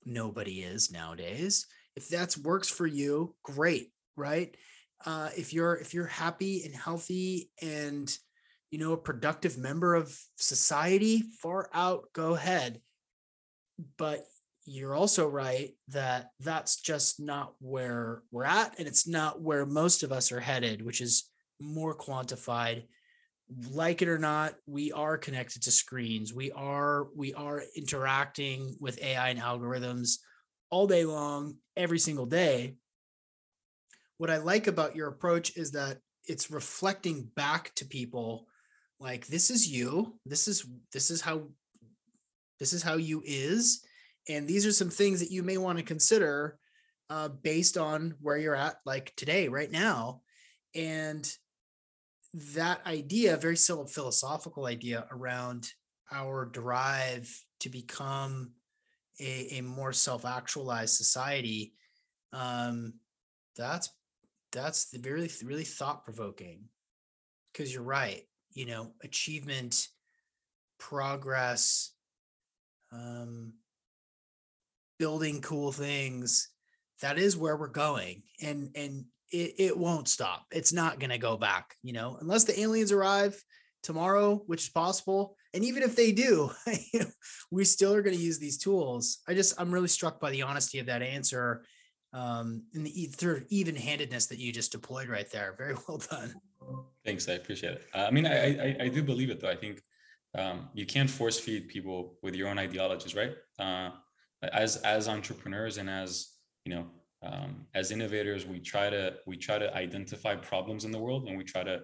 Speaker 1: nobody is nowadays. If that works for you, great, right? Uh, if you're if you're happy and healthy and you know a productive member of society, far out, go ahead. But you're also right that that's just not where we're at, and it's not where most of us are headed, which is more quantified like it or not we are connected to screens. We are we are interacting with ai and algorithms all day long every single day. What i like about your approach is that it's reflecting back to people like this is you. This is this is how this is how you is. And these are some things that you may want to consider uh, based on where you're at like today right now. And that idea, very philosophical idea around our drive to become a, a more self-actualized society, um, that's that's really really thought-provoking. Because you're right, you know, achievement, progress, um, building cool things that is where we're going and and it, it won't stop. It's not going to go back you know? Unless the aliens arrive tomorrow which is possible and even if they do we still are going to use these tools. I just i'm really struck by the honesty of that answer um and the sort of even-handedness that you just deployed right there. Very well done.
Speaker 2: Thanks i appreciate it. Uh, i mean I, I i do believe it though. I think um, you can't force feed people with your own ideologies right? Uh, as as entrepreneurs and as you know um, as innovators we try to we try to identify problems in the world and we try to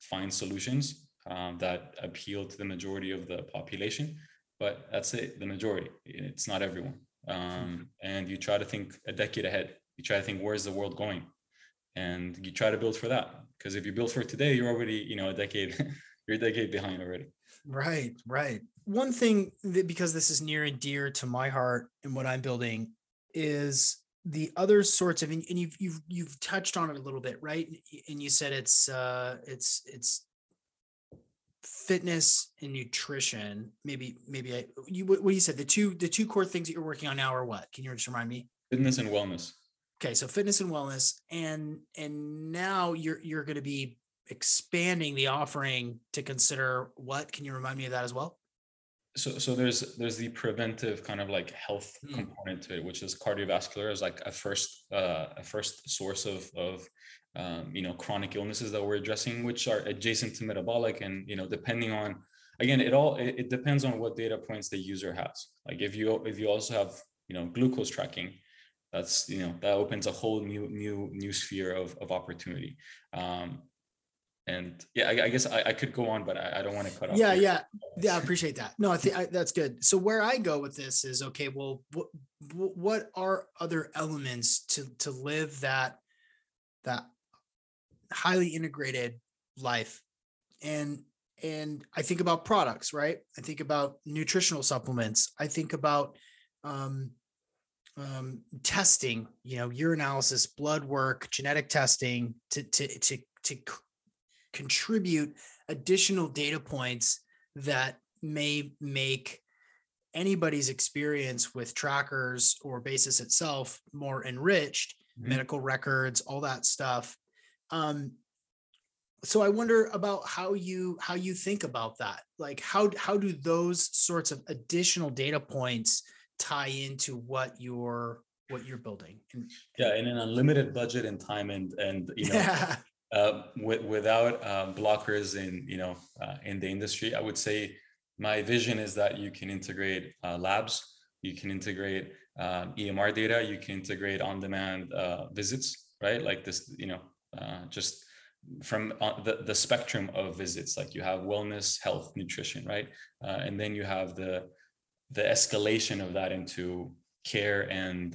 Speaker 2: find solutions um, that appeal to the majority of the population but that's it the majority. It's not everyone. Um, and you try to think a decade ahead. You try to think where's the world going? And you try to build for that because if you build for today you're already you know a decade you're a decade behind already.
Speaker 1: Right right. One thing that because this is near and dear to my heart and what i'm building is the other sorts of and you've you've you've touched on it a little bit right? And you said it's uh it's it's fitness and nutrition. Maybe maybe I, you what you said? The two the two core things that you're working on now are what? Can you just remind me?
Speaker 2: Fitness and wellness.
Speaker 1: Okay so fitness and wellness and and now you're you're going to be expanding the offering to consider what? Can you remind me of that as well
Speaker 2: so so there's there's the preventive kind of like health mm. component to it which is cardiovascular as like a first uh, a first source of of um, you know chronic illnesses that we're addressing which are adjacent to metabolic and you know depending on again it all it, it depends on what data points the user has like if you if you also have you know glucose tracking that's you know that opens a whole new new new sphere of, of opportunity um, and yeah, I, I guess I, I, could go on, but I, I don't want to cut off.
Speaker 1: Yeah, here. yeah, yeah. I appreciate that. No, I think that's good. So where I go with this is okay. Well, what what are other elements to to live that that highly integrated life, and and I think about products, right? I think about nutritional supplements. I think about um, um, testing, you know, urinalysis, blood work, genetic testing to to to to contribute additional data points that may make anybody's experience with trackers or basis itself more enriched mm-hmm. medical records all that stuff. Um, so i wonder about how you how you think about that. Like how how do those sorts of additional data points tie into what you're what you're building
Speaker 2: and, yeah in an unlimited budget and time and and you know yeah uh, with, without uh, blockers in you know uh, in the industry i would say my vision is that you can integrate uh, labs you can integrate um, emr data you can integrate on demand uh, visits right? Like this you know uh, just from the, the spectrum of visits. Like you have wellness health nutrition right? And then you have the the escalation of that into care and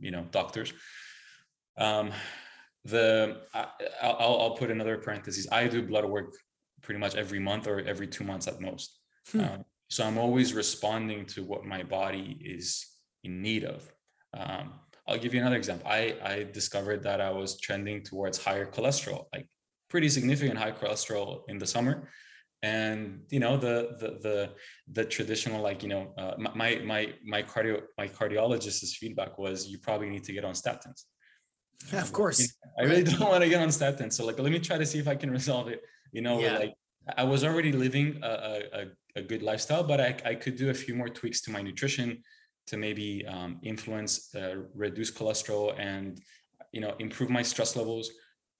Speaker 2: you know doctors. Um, the I, will I'll put another parenthesis. I do blood work pretty much every month or every two months at most. Hmm. Um, so I'm always responding to what my body is in need of. Um, I'll give you another example. I I discovered that I was trending towards higher cholesterol, like pretty significant high cholesterol in the summer, and you know the the the the traditional like you know uh, my my my cardio my cardiologist's feedback was you probably need to get on statins
Speaker 1: yeah, of course.
Speaker 2: I really don't want to get on statins. So like, let me try to see if I can resolve it. You know, yeah. like I was already living a, a, a, good lifestyle, but I, I could do a few more tweaks to my nutrition to maybe um, influence, uh, reduce cholesterol and, you know, improve my stress levels.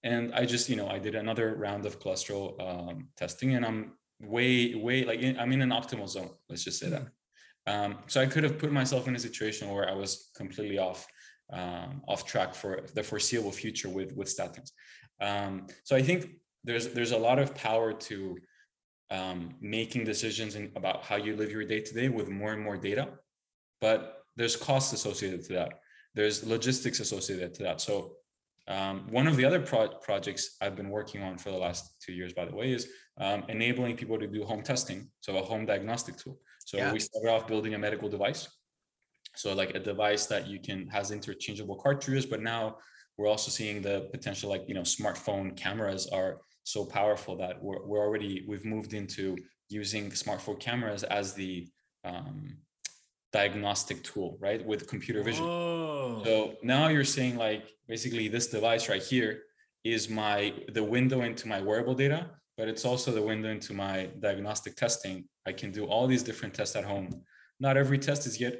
Speaker 2: And I just, you know, I did another round of cholesterol um, testing and I'm way, way like in, I'm in an optimal zone. Let's just say that. Hmm. Um, so I could have put myself in a situation where I was completely off um, off track for the foreseeable future with with statins. Um, so I think there's there's a lot of power to um, making decisions in, about how you live your day to day with more and more data, but there's costs associated to that. There's logistics associated to that. So um, one of the other pro- projects I've been working on for the last two years, by the way, is um, enabling people to do home testing. So a home diagnostic tool. So yeah. we started off building a medical device so like a device that you can has interchangeable cartridges, but now we're also seeing the potential like you know smartphone cameras are so powerful that we're, we're already we've moved into using smartphone cameras as the um, diagnostic tool, right? With computer vision.
Speaker 1: Oh.
Speaker 2: So now you're saying like basically this device right here is my the window into my wearable data, but it's also the window into my diagnostic testing. I can do all these different tests at home. Not every test is yet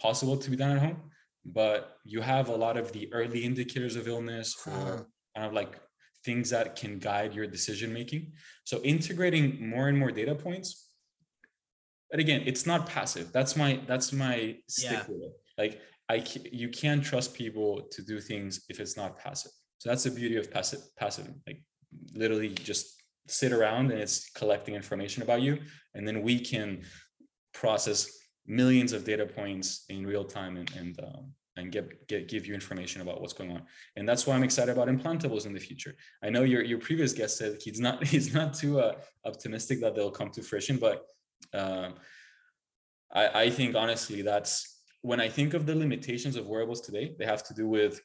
Speaker 2: possible to be done at home, but you have a lot of the early indicators of illness or kind of like things that can guide your decision making. So integrating more and more data points. But again, it's not passive. That's my that's my stick
Speaker 1: Yeah.
Speaker 2: with it. Like I you can't trust people to do things if it's not passive. So that's the beauty of passive passive. Like literally just sit around and it's collecting information about you and then we can process millions of data points in real time and and um, and get, get give you information about what's going on and that's why i'm excited about implantables in the future i know your your previous guest said he's not he's not too uh, optimistic that they'll come to fruition but um, i i think honestly that's when i think of the limitations of wearables today they have to do with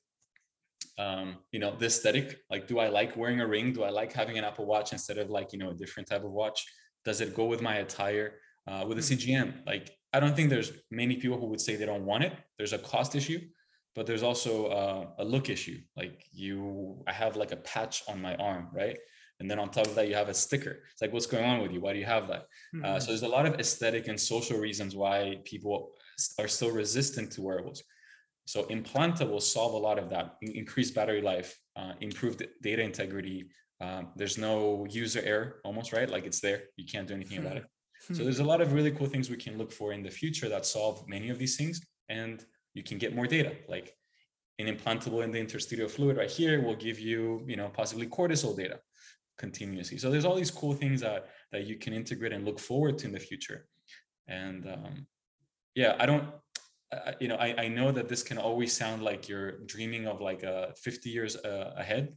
Speaker 2: um, you know, the aesthetic. Like, do I like wearing a ring? Do I like having an Apple Watch instead of like, you know, a different type of watch? Does it go with my attire? Uh, with a CGM, like, I don't think there's many people who would say they don't want it. There's a cost issue, but there's also uh, a look issue. Like, you, I have like a patch on my arm, right? And then on top of that, you have a sticker. It's like, what's going on with you? Why do you have that? Uh, so there's a lot of aesthetic and social reasons why people are still resistant to wearables. So implantables solve a lot of that. in- Increased battery life, uh, improved data integrity. Um, there's no user error, almost right. Like it's there. You can't do anything about it. So there's a lot of really cool things we can look for in the future that solve many of these things, and you can get more data. Like an implantable in the interstitial fluid right here will give you, you know, possibly cortisol data continuously. So there's all these cool things that that you can integrate and look forward to in the future. And um, yeah, I don't, you know, I, I know that this can always sound like you're dreaming of like uh, 50 years uh, ahead,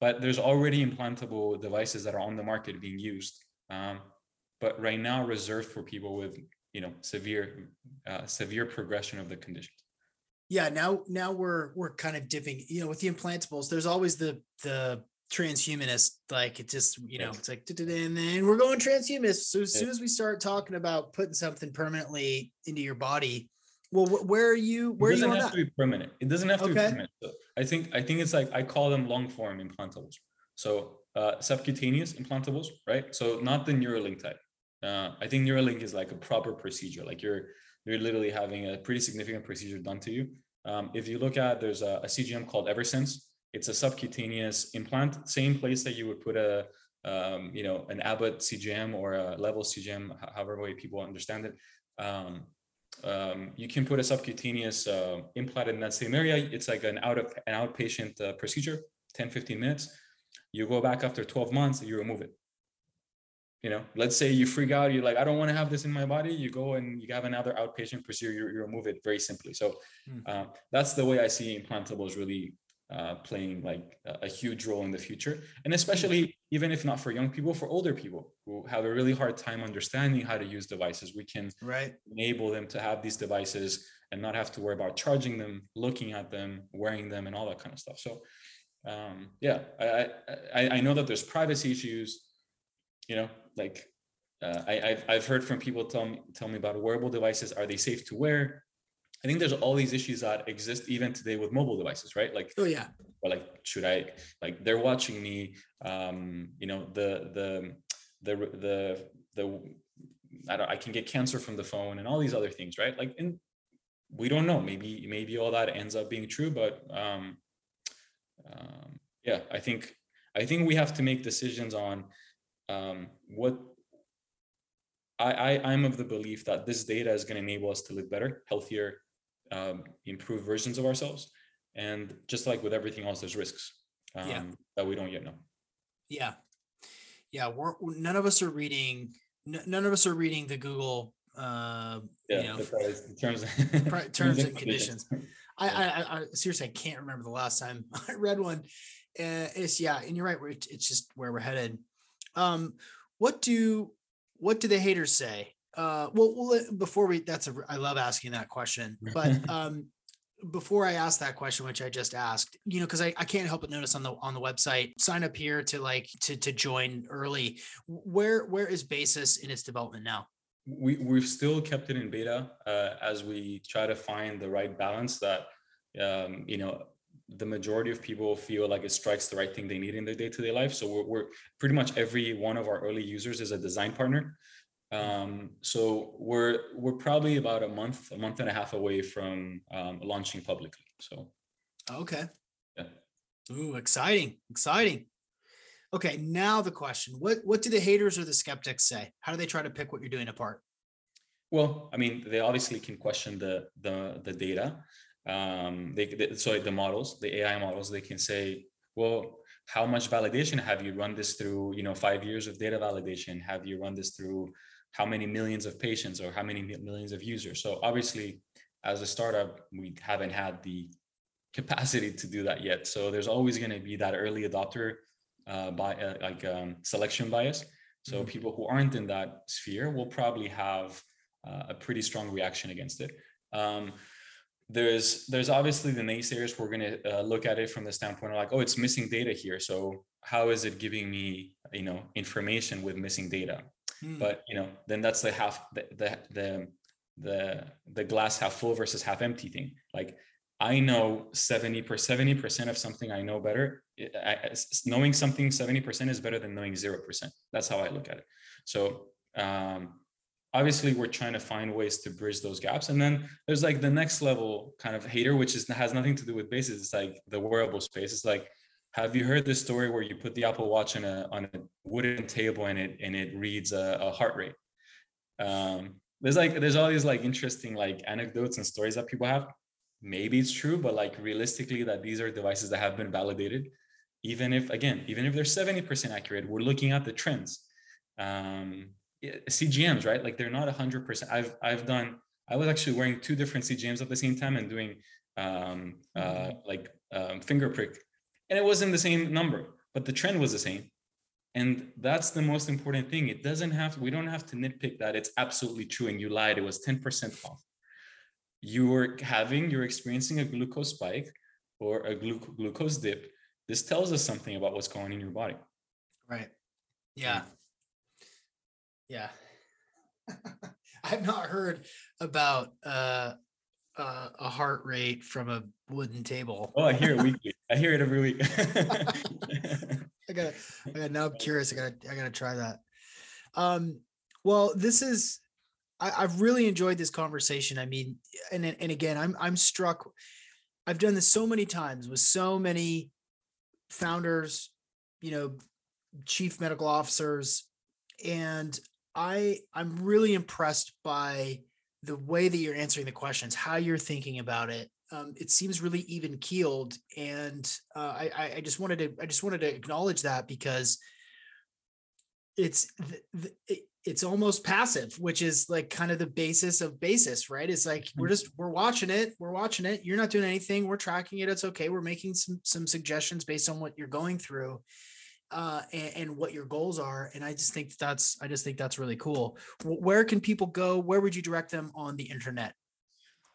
Speaker 2: but there's already implantable devices that are on the market being used. Um, but right now reserved for people with, you know, severe, uh, severe progression of the condition.
Speaker 1: yeah now now we're we're kind of dipping you know with the implantables there's always the the transhumanist like it just you know it's like and then we're going transhumanist so as soon as we start talking about putting something permanently into your body well wh- where are you where are
Speaker 2: it doesn't
Speaker 1: on
Speaker 2: have
Speaker 1: that
Speaker 2: to be permanent. It doesn't have to be
Speaker 1: Okay.
Speaker 2: permanent. So I think I think it's like I call them long form implantables. So uh, subcutaneous implantables, right? So not the Neuralink type. Uh, I think Neuralink is like a proper procedure. Like you're you're literally having a pretty significant procedure done to you. Um, if you look at there's a, a CGM called Eversense. It's a subcutaneous implant, same place that you would put a um, you know an Abbott CGM or a Level CGM, however way people understand it. Um, um, you can put a subcutaneous uh, implant in that same area. It's like an out of an outpatient uh, procedure, 10, 15 minutes. You go back after 12 months, you remove it. You know, let's say you freak out, you're like, I don't want to have this in my body. You go and you have another outpatient procedure, you, remove it very simply. So
Speaker 1: Hmm.
Speaker 2: uh, that's the way I see implantables really uh, playing like a, huge role in the future. And especially even if not for young people, for older people who have a really hard time understanding how to use devices, we can
Speaker 1: right
Speaker 2: enable them to have these devices and not have to worry about charging them, looking at them, wearing them, and all that kind of stuff. So, um, yeah, I I I know that there's privacy issues. You know, like uh, I I've, I've heard from people tell me tell me about wearable devices. Are they safe to wear? I think there's all these issues that exist even today with mobile devices, right? Like
Speaker 1: oh yeah
Speaker 2: or like should i like they're watching me um you know the the the the the i don't i can get cancer from the phone and all these other things right like and we don't know maybe maybe all that ends up being true but um um yeah i think i think we have to make decisions on um what I, I i'm of the belief that this data is going to enable us to live better healthier um, improved versions of ourselves and just like with everything else there's risks um,
Speaker 1: Yeah.
Speaker 2: that we don't yet know
Speaker 1: yeah yeah we're none of us are reading n- none of us are reading the google uh
Speaker 2: yeah
Speaker 1: you know
Speaker 2: price- terms
Speaker 1: pri- terms and conditions. I, I, I, seriously, I can't remember the last time I read one. Uh, it's yeah, and you're right. It's just where we're headed. Um, what do what do the haters say? Uh, well, well, before we, that's a, I love asking that question, but um, before I ask that question, which I just asked, you know, because I, I can't help but notice on the on the website, sign up here to like to to join early. Where where is Basis in its development now?
Speaker 2: we we've still kept it in beta uh, as we try to find the right balance that um, you know the majority of people feel like it strikes the right thing they need in their day-to-day life. So we're, we're pretty much every one of our early users is a design partner. Um, so we're we're probably about a month a month and a half away from um, launching publicly so.
Speaker 1: Okay.
Speaker 2: Yeah.
Speaker 1: Ooh exciting exciting. Okay now the question what what do the haters or the skeptics say? How do they try to pick what you're doing apart?
Speaker 2: Well i mean they obviously can question the the the data um, they, they sorry the models the ai models they can say well how much validation have you run this through? You know five years of data validation have you run this through how many millions of patients or how many millions of users? So obviously as a startup we haven't had the capacity to do that yet. So there's always going to be that early adopter uh, by uh, like um, selection bias. So mm-hmm. people who aren't in that sphere will probably have uh, a pretty strong reaction against it. Um, there's there's obviously the naysayers we're going to uh, look at it from the standpoint of like oh it's missing data here so how is it giving me you know information with missing data? Hmm. but you know then that's the half the, the the the the glass half full versus half empty thing. Like i know 70 per 70 percent of something i know better. I, knowing something 70 percent is better than knowing zero percent. That's how i look at it. So um obviously we're trying to find ways to bridge those gaps. And then there's like the next level kind of hater which is has nothing to do with Basis. It's like the wearable space. It's like have you heard this story where you put the apple watch on a on a wooden table and it and it reads a, a heart rate? Um there's like there's all these like interesting like anecdotes and stories that people have. Maybe it's true but like realistically that these are devices that have been validated. Even if again even if they're 70% accurate we're looking at the trends. Um CGMs, right? Like they're not hundred percent. I've I've done. I was actually wearing two different CGMs at the same time and doing um, uh, mm-hmm. like um, finger prick, and it wasn't the same number, but the trend was the same. And that's the most important thing. It doesn't have. We don't have to nitpick that it's absolutely true and you lied. It was ten percent off. You were having. You're experiencing a glucose spike or a glu- glucose dip. This tells us something about what's going on in your body.
Speaker 1: Right. Yeah. Yeah. I've not heard about uh, uh, a heart rate from a wooden table.
Speaker 2: Oh, I hear it weekly. I hear it every week.
Speaker 1: I got I got now I'm curious. I gotta I gotta try that. Um well this is I, I've really enjoyed this conversation. I mean, and and again, I'm I'm struck. I've done this so many times with so many founders, you know, chief medical officers, and I I'm really impressed by the way that you're answering the questions, how you're thinking about it. Um, it seems really even keeled, and uh, I I just wanted to I just wanted to acknowledge that because it's it's almost passive, which is like kind of the basis of basis, right? It's like we're mm-hmm. just we're watching it, we're watching it. You're not doing anything. We're tracking it. It's okay. We're making some some suggestions based on what you're going through, uh, and, and, what your goals are. And I just think that's I just think that's really cool. Where can people go? Where would you direct them on the internet?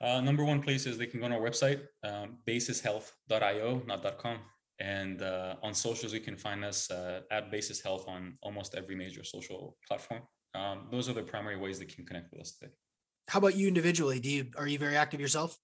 Speaker 2: Uh, number one place is they can go on our website, um, basishealth.io, not .com. And uh, on socials, you can find us uh, at Basis Health on almost every major social platform. Um, those are the primary ways they can connect with us today.
Speaker 1: How about you individually? Do you are you very active yourself?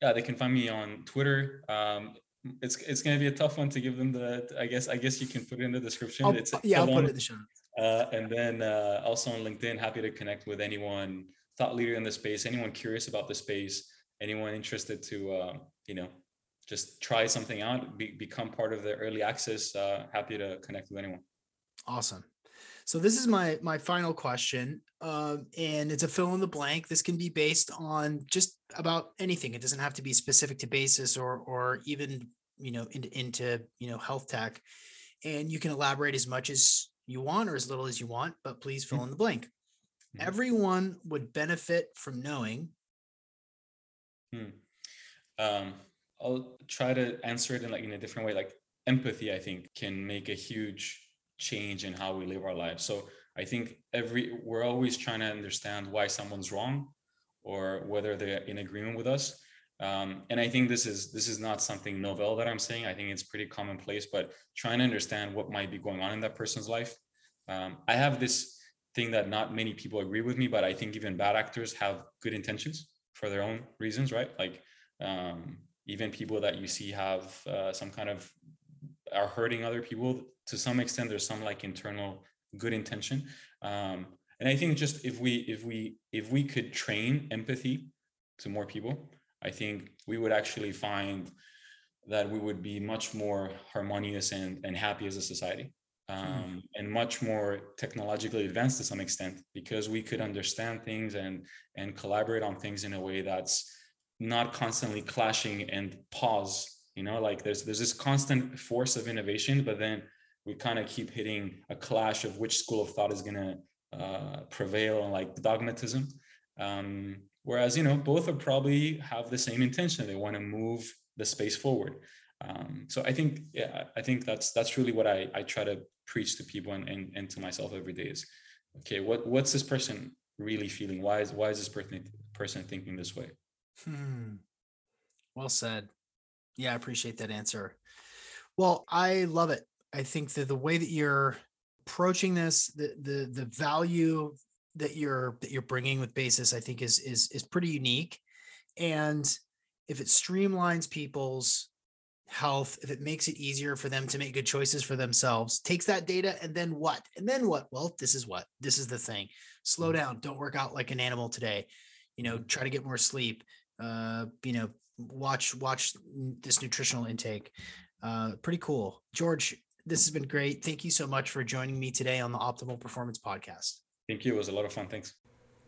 Speaker 2: Yeah, they can find me on Twitter. Um, it's it's going to be a tough one to give them the. I guess I guess you can put it in the description.
Speaker 1: I'll,
Speaker 2: it's
Speaker 1: yeah, I'll put it in the show.
Speaker 2: Uh, and then uh, also on LinkedIn, happy to connect with anyone thought leader in the space, anyone curious about the space, anyone interested to uh, you know just try something out, be, become part of the early access. Uh, happy to connect with anyone.
Speaker 1: Awesome. So this is my my final question, um, and it's a fill in the blank. This can be based on just about anything. It doesn't have to be specific to basis or or even you know into into you know health tech, and you can elaborate as much as you want or as little as you want, but please fill mm-hmm. in the blank. Mm-hmm. Everyone would benefit from knowing.
Speaker 2: Hmm. Um, I'll try to answer it in like in a different way. Like empathy, I think, can make a huge change in how we live our lives. So I think every we're always trying to understand why someone's wrong or whether they're in agreement with us. Um, and I think this is this is not something novel that I'm saying. I think it's pretty commonplace, but trying to understand what might be going on in that person's life. Um, I have this thing that not many people agree with me, but I think even bad actors have good intentions for their own reasons, right? Like um, even people that you see have uh, some kind of are hurting other people to some extent. There's some like internal good intention, um, and I think just if we if we if we could train empathy to more people, I think we would actually find that we would be much more harmonious and, and happy as a society hmm. um, and much more technologically advanced to some extent because we could understand things and and collaborate on things in a way that's not constantly clashing and pause you know like there's there's this constant force of innovation but then we kind of keep hitting a clash of which school of thought is going to uh, prevail and like dogmatism. Um, whereas you know both are probably have the same intention. They want to move the space forward. Um, so i think yeah i think that's that's really what i i try to preach to people and, and, and to myself every day is okay what what's this person really feeling? Why is why is this person person thinking this way?
Speaker 1: Hmm. well said yeah i appreciate that answer. Well i love it. I think that the way that you're approaching this the the the value that you're that you're bringing with Basis i think is is is pretty unique. And if it streamlines people's health if it makes it easier for them to make good choices for themselves takes that data and then what? And then what? Well this is what? This is the thing. Slow mm-hmm. down. Don't work out like an animal today. You know try to get more sleep. Uh you know watch watch this nutritional intake uh pretty cool george this has been great thank you so much for joining me today on the optimal performance podcast
Speaker 2: Thank you. It was a lot of fun. Thanks.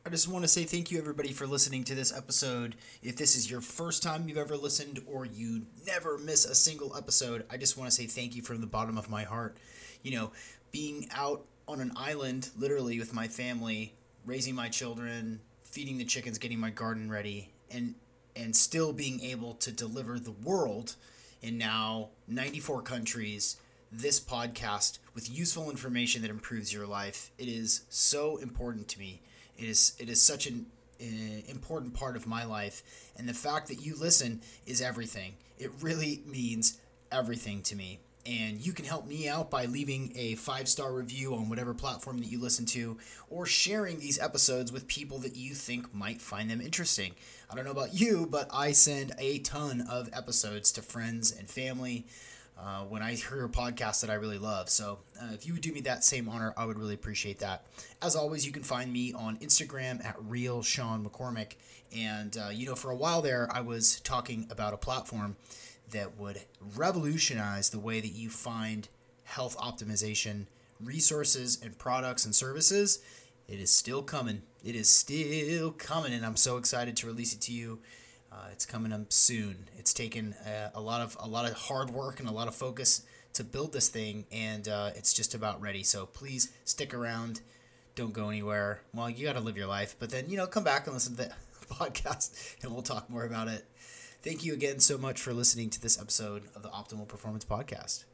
Speaker 1: I just want to say thank you, everybody, for listening to this episode. If this is your first time you've ever listened or you never miss a single episode, I just want to say thank you from the bottom of my heart. You know, being out on an island, literally with my family, raising my children, feeding the chickens, getting my garden ready, and and still being able to deliver the world in now 94 countries this podcast with useful information that improves your life. It is so important to me. It is it is such an uh, important part of my life, and the fact that you listen is everything. It really means everything to me. And you can help me out by leaving a five star review on whatever platform that you listen to, or sharing these episodes with people that you think might find them interesting. I don't know about you, but I send a ton of episodes to friends and family uh, when I hear a podcast that I really love. So uh, if you would do me that same honor, I would really appreciate that. As always, you can find me on Instagram at real Sean McCormick. And uh, you know, for a while there, I was talking about a platform that would revolutionize the way that you find health optimization resources and products and services. It is still coming. It is still coming, and I'm so excited to release it to you. Uh, it's coming up soon. It's taken a, a, lot of a lot of hard work and a lot of focus to build this thing, and uh, it's just about ready. So please stick around. Don't go anywhere. Well, you got to live your life, but then you know come back and listen to the podcast, and we'll talk more about it. Thank you again so much for listening to this episode of the Optimal Performance Podcast.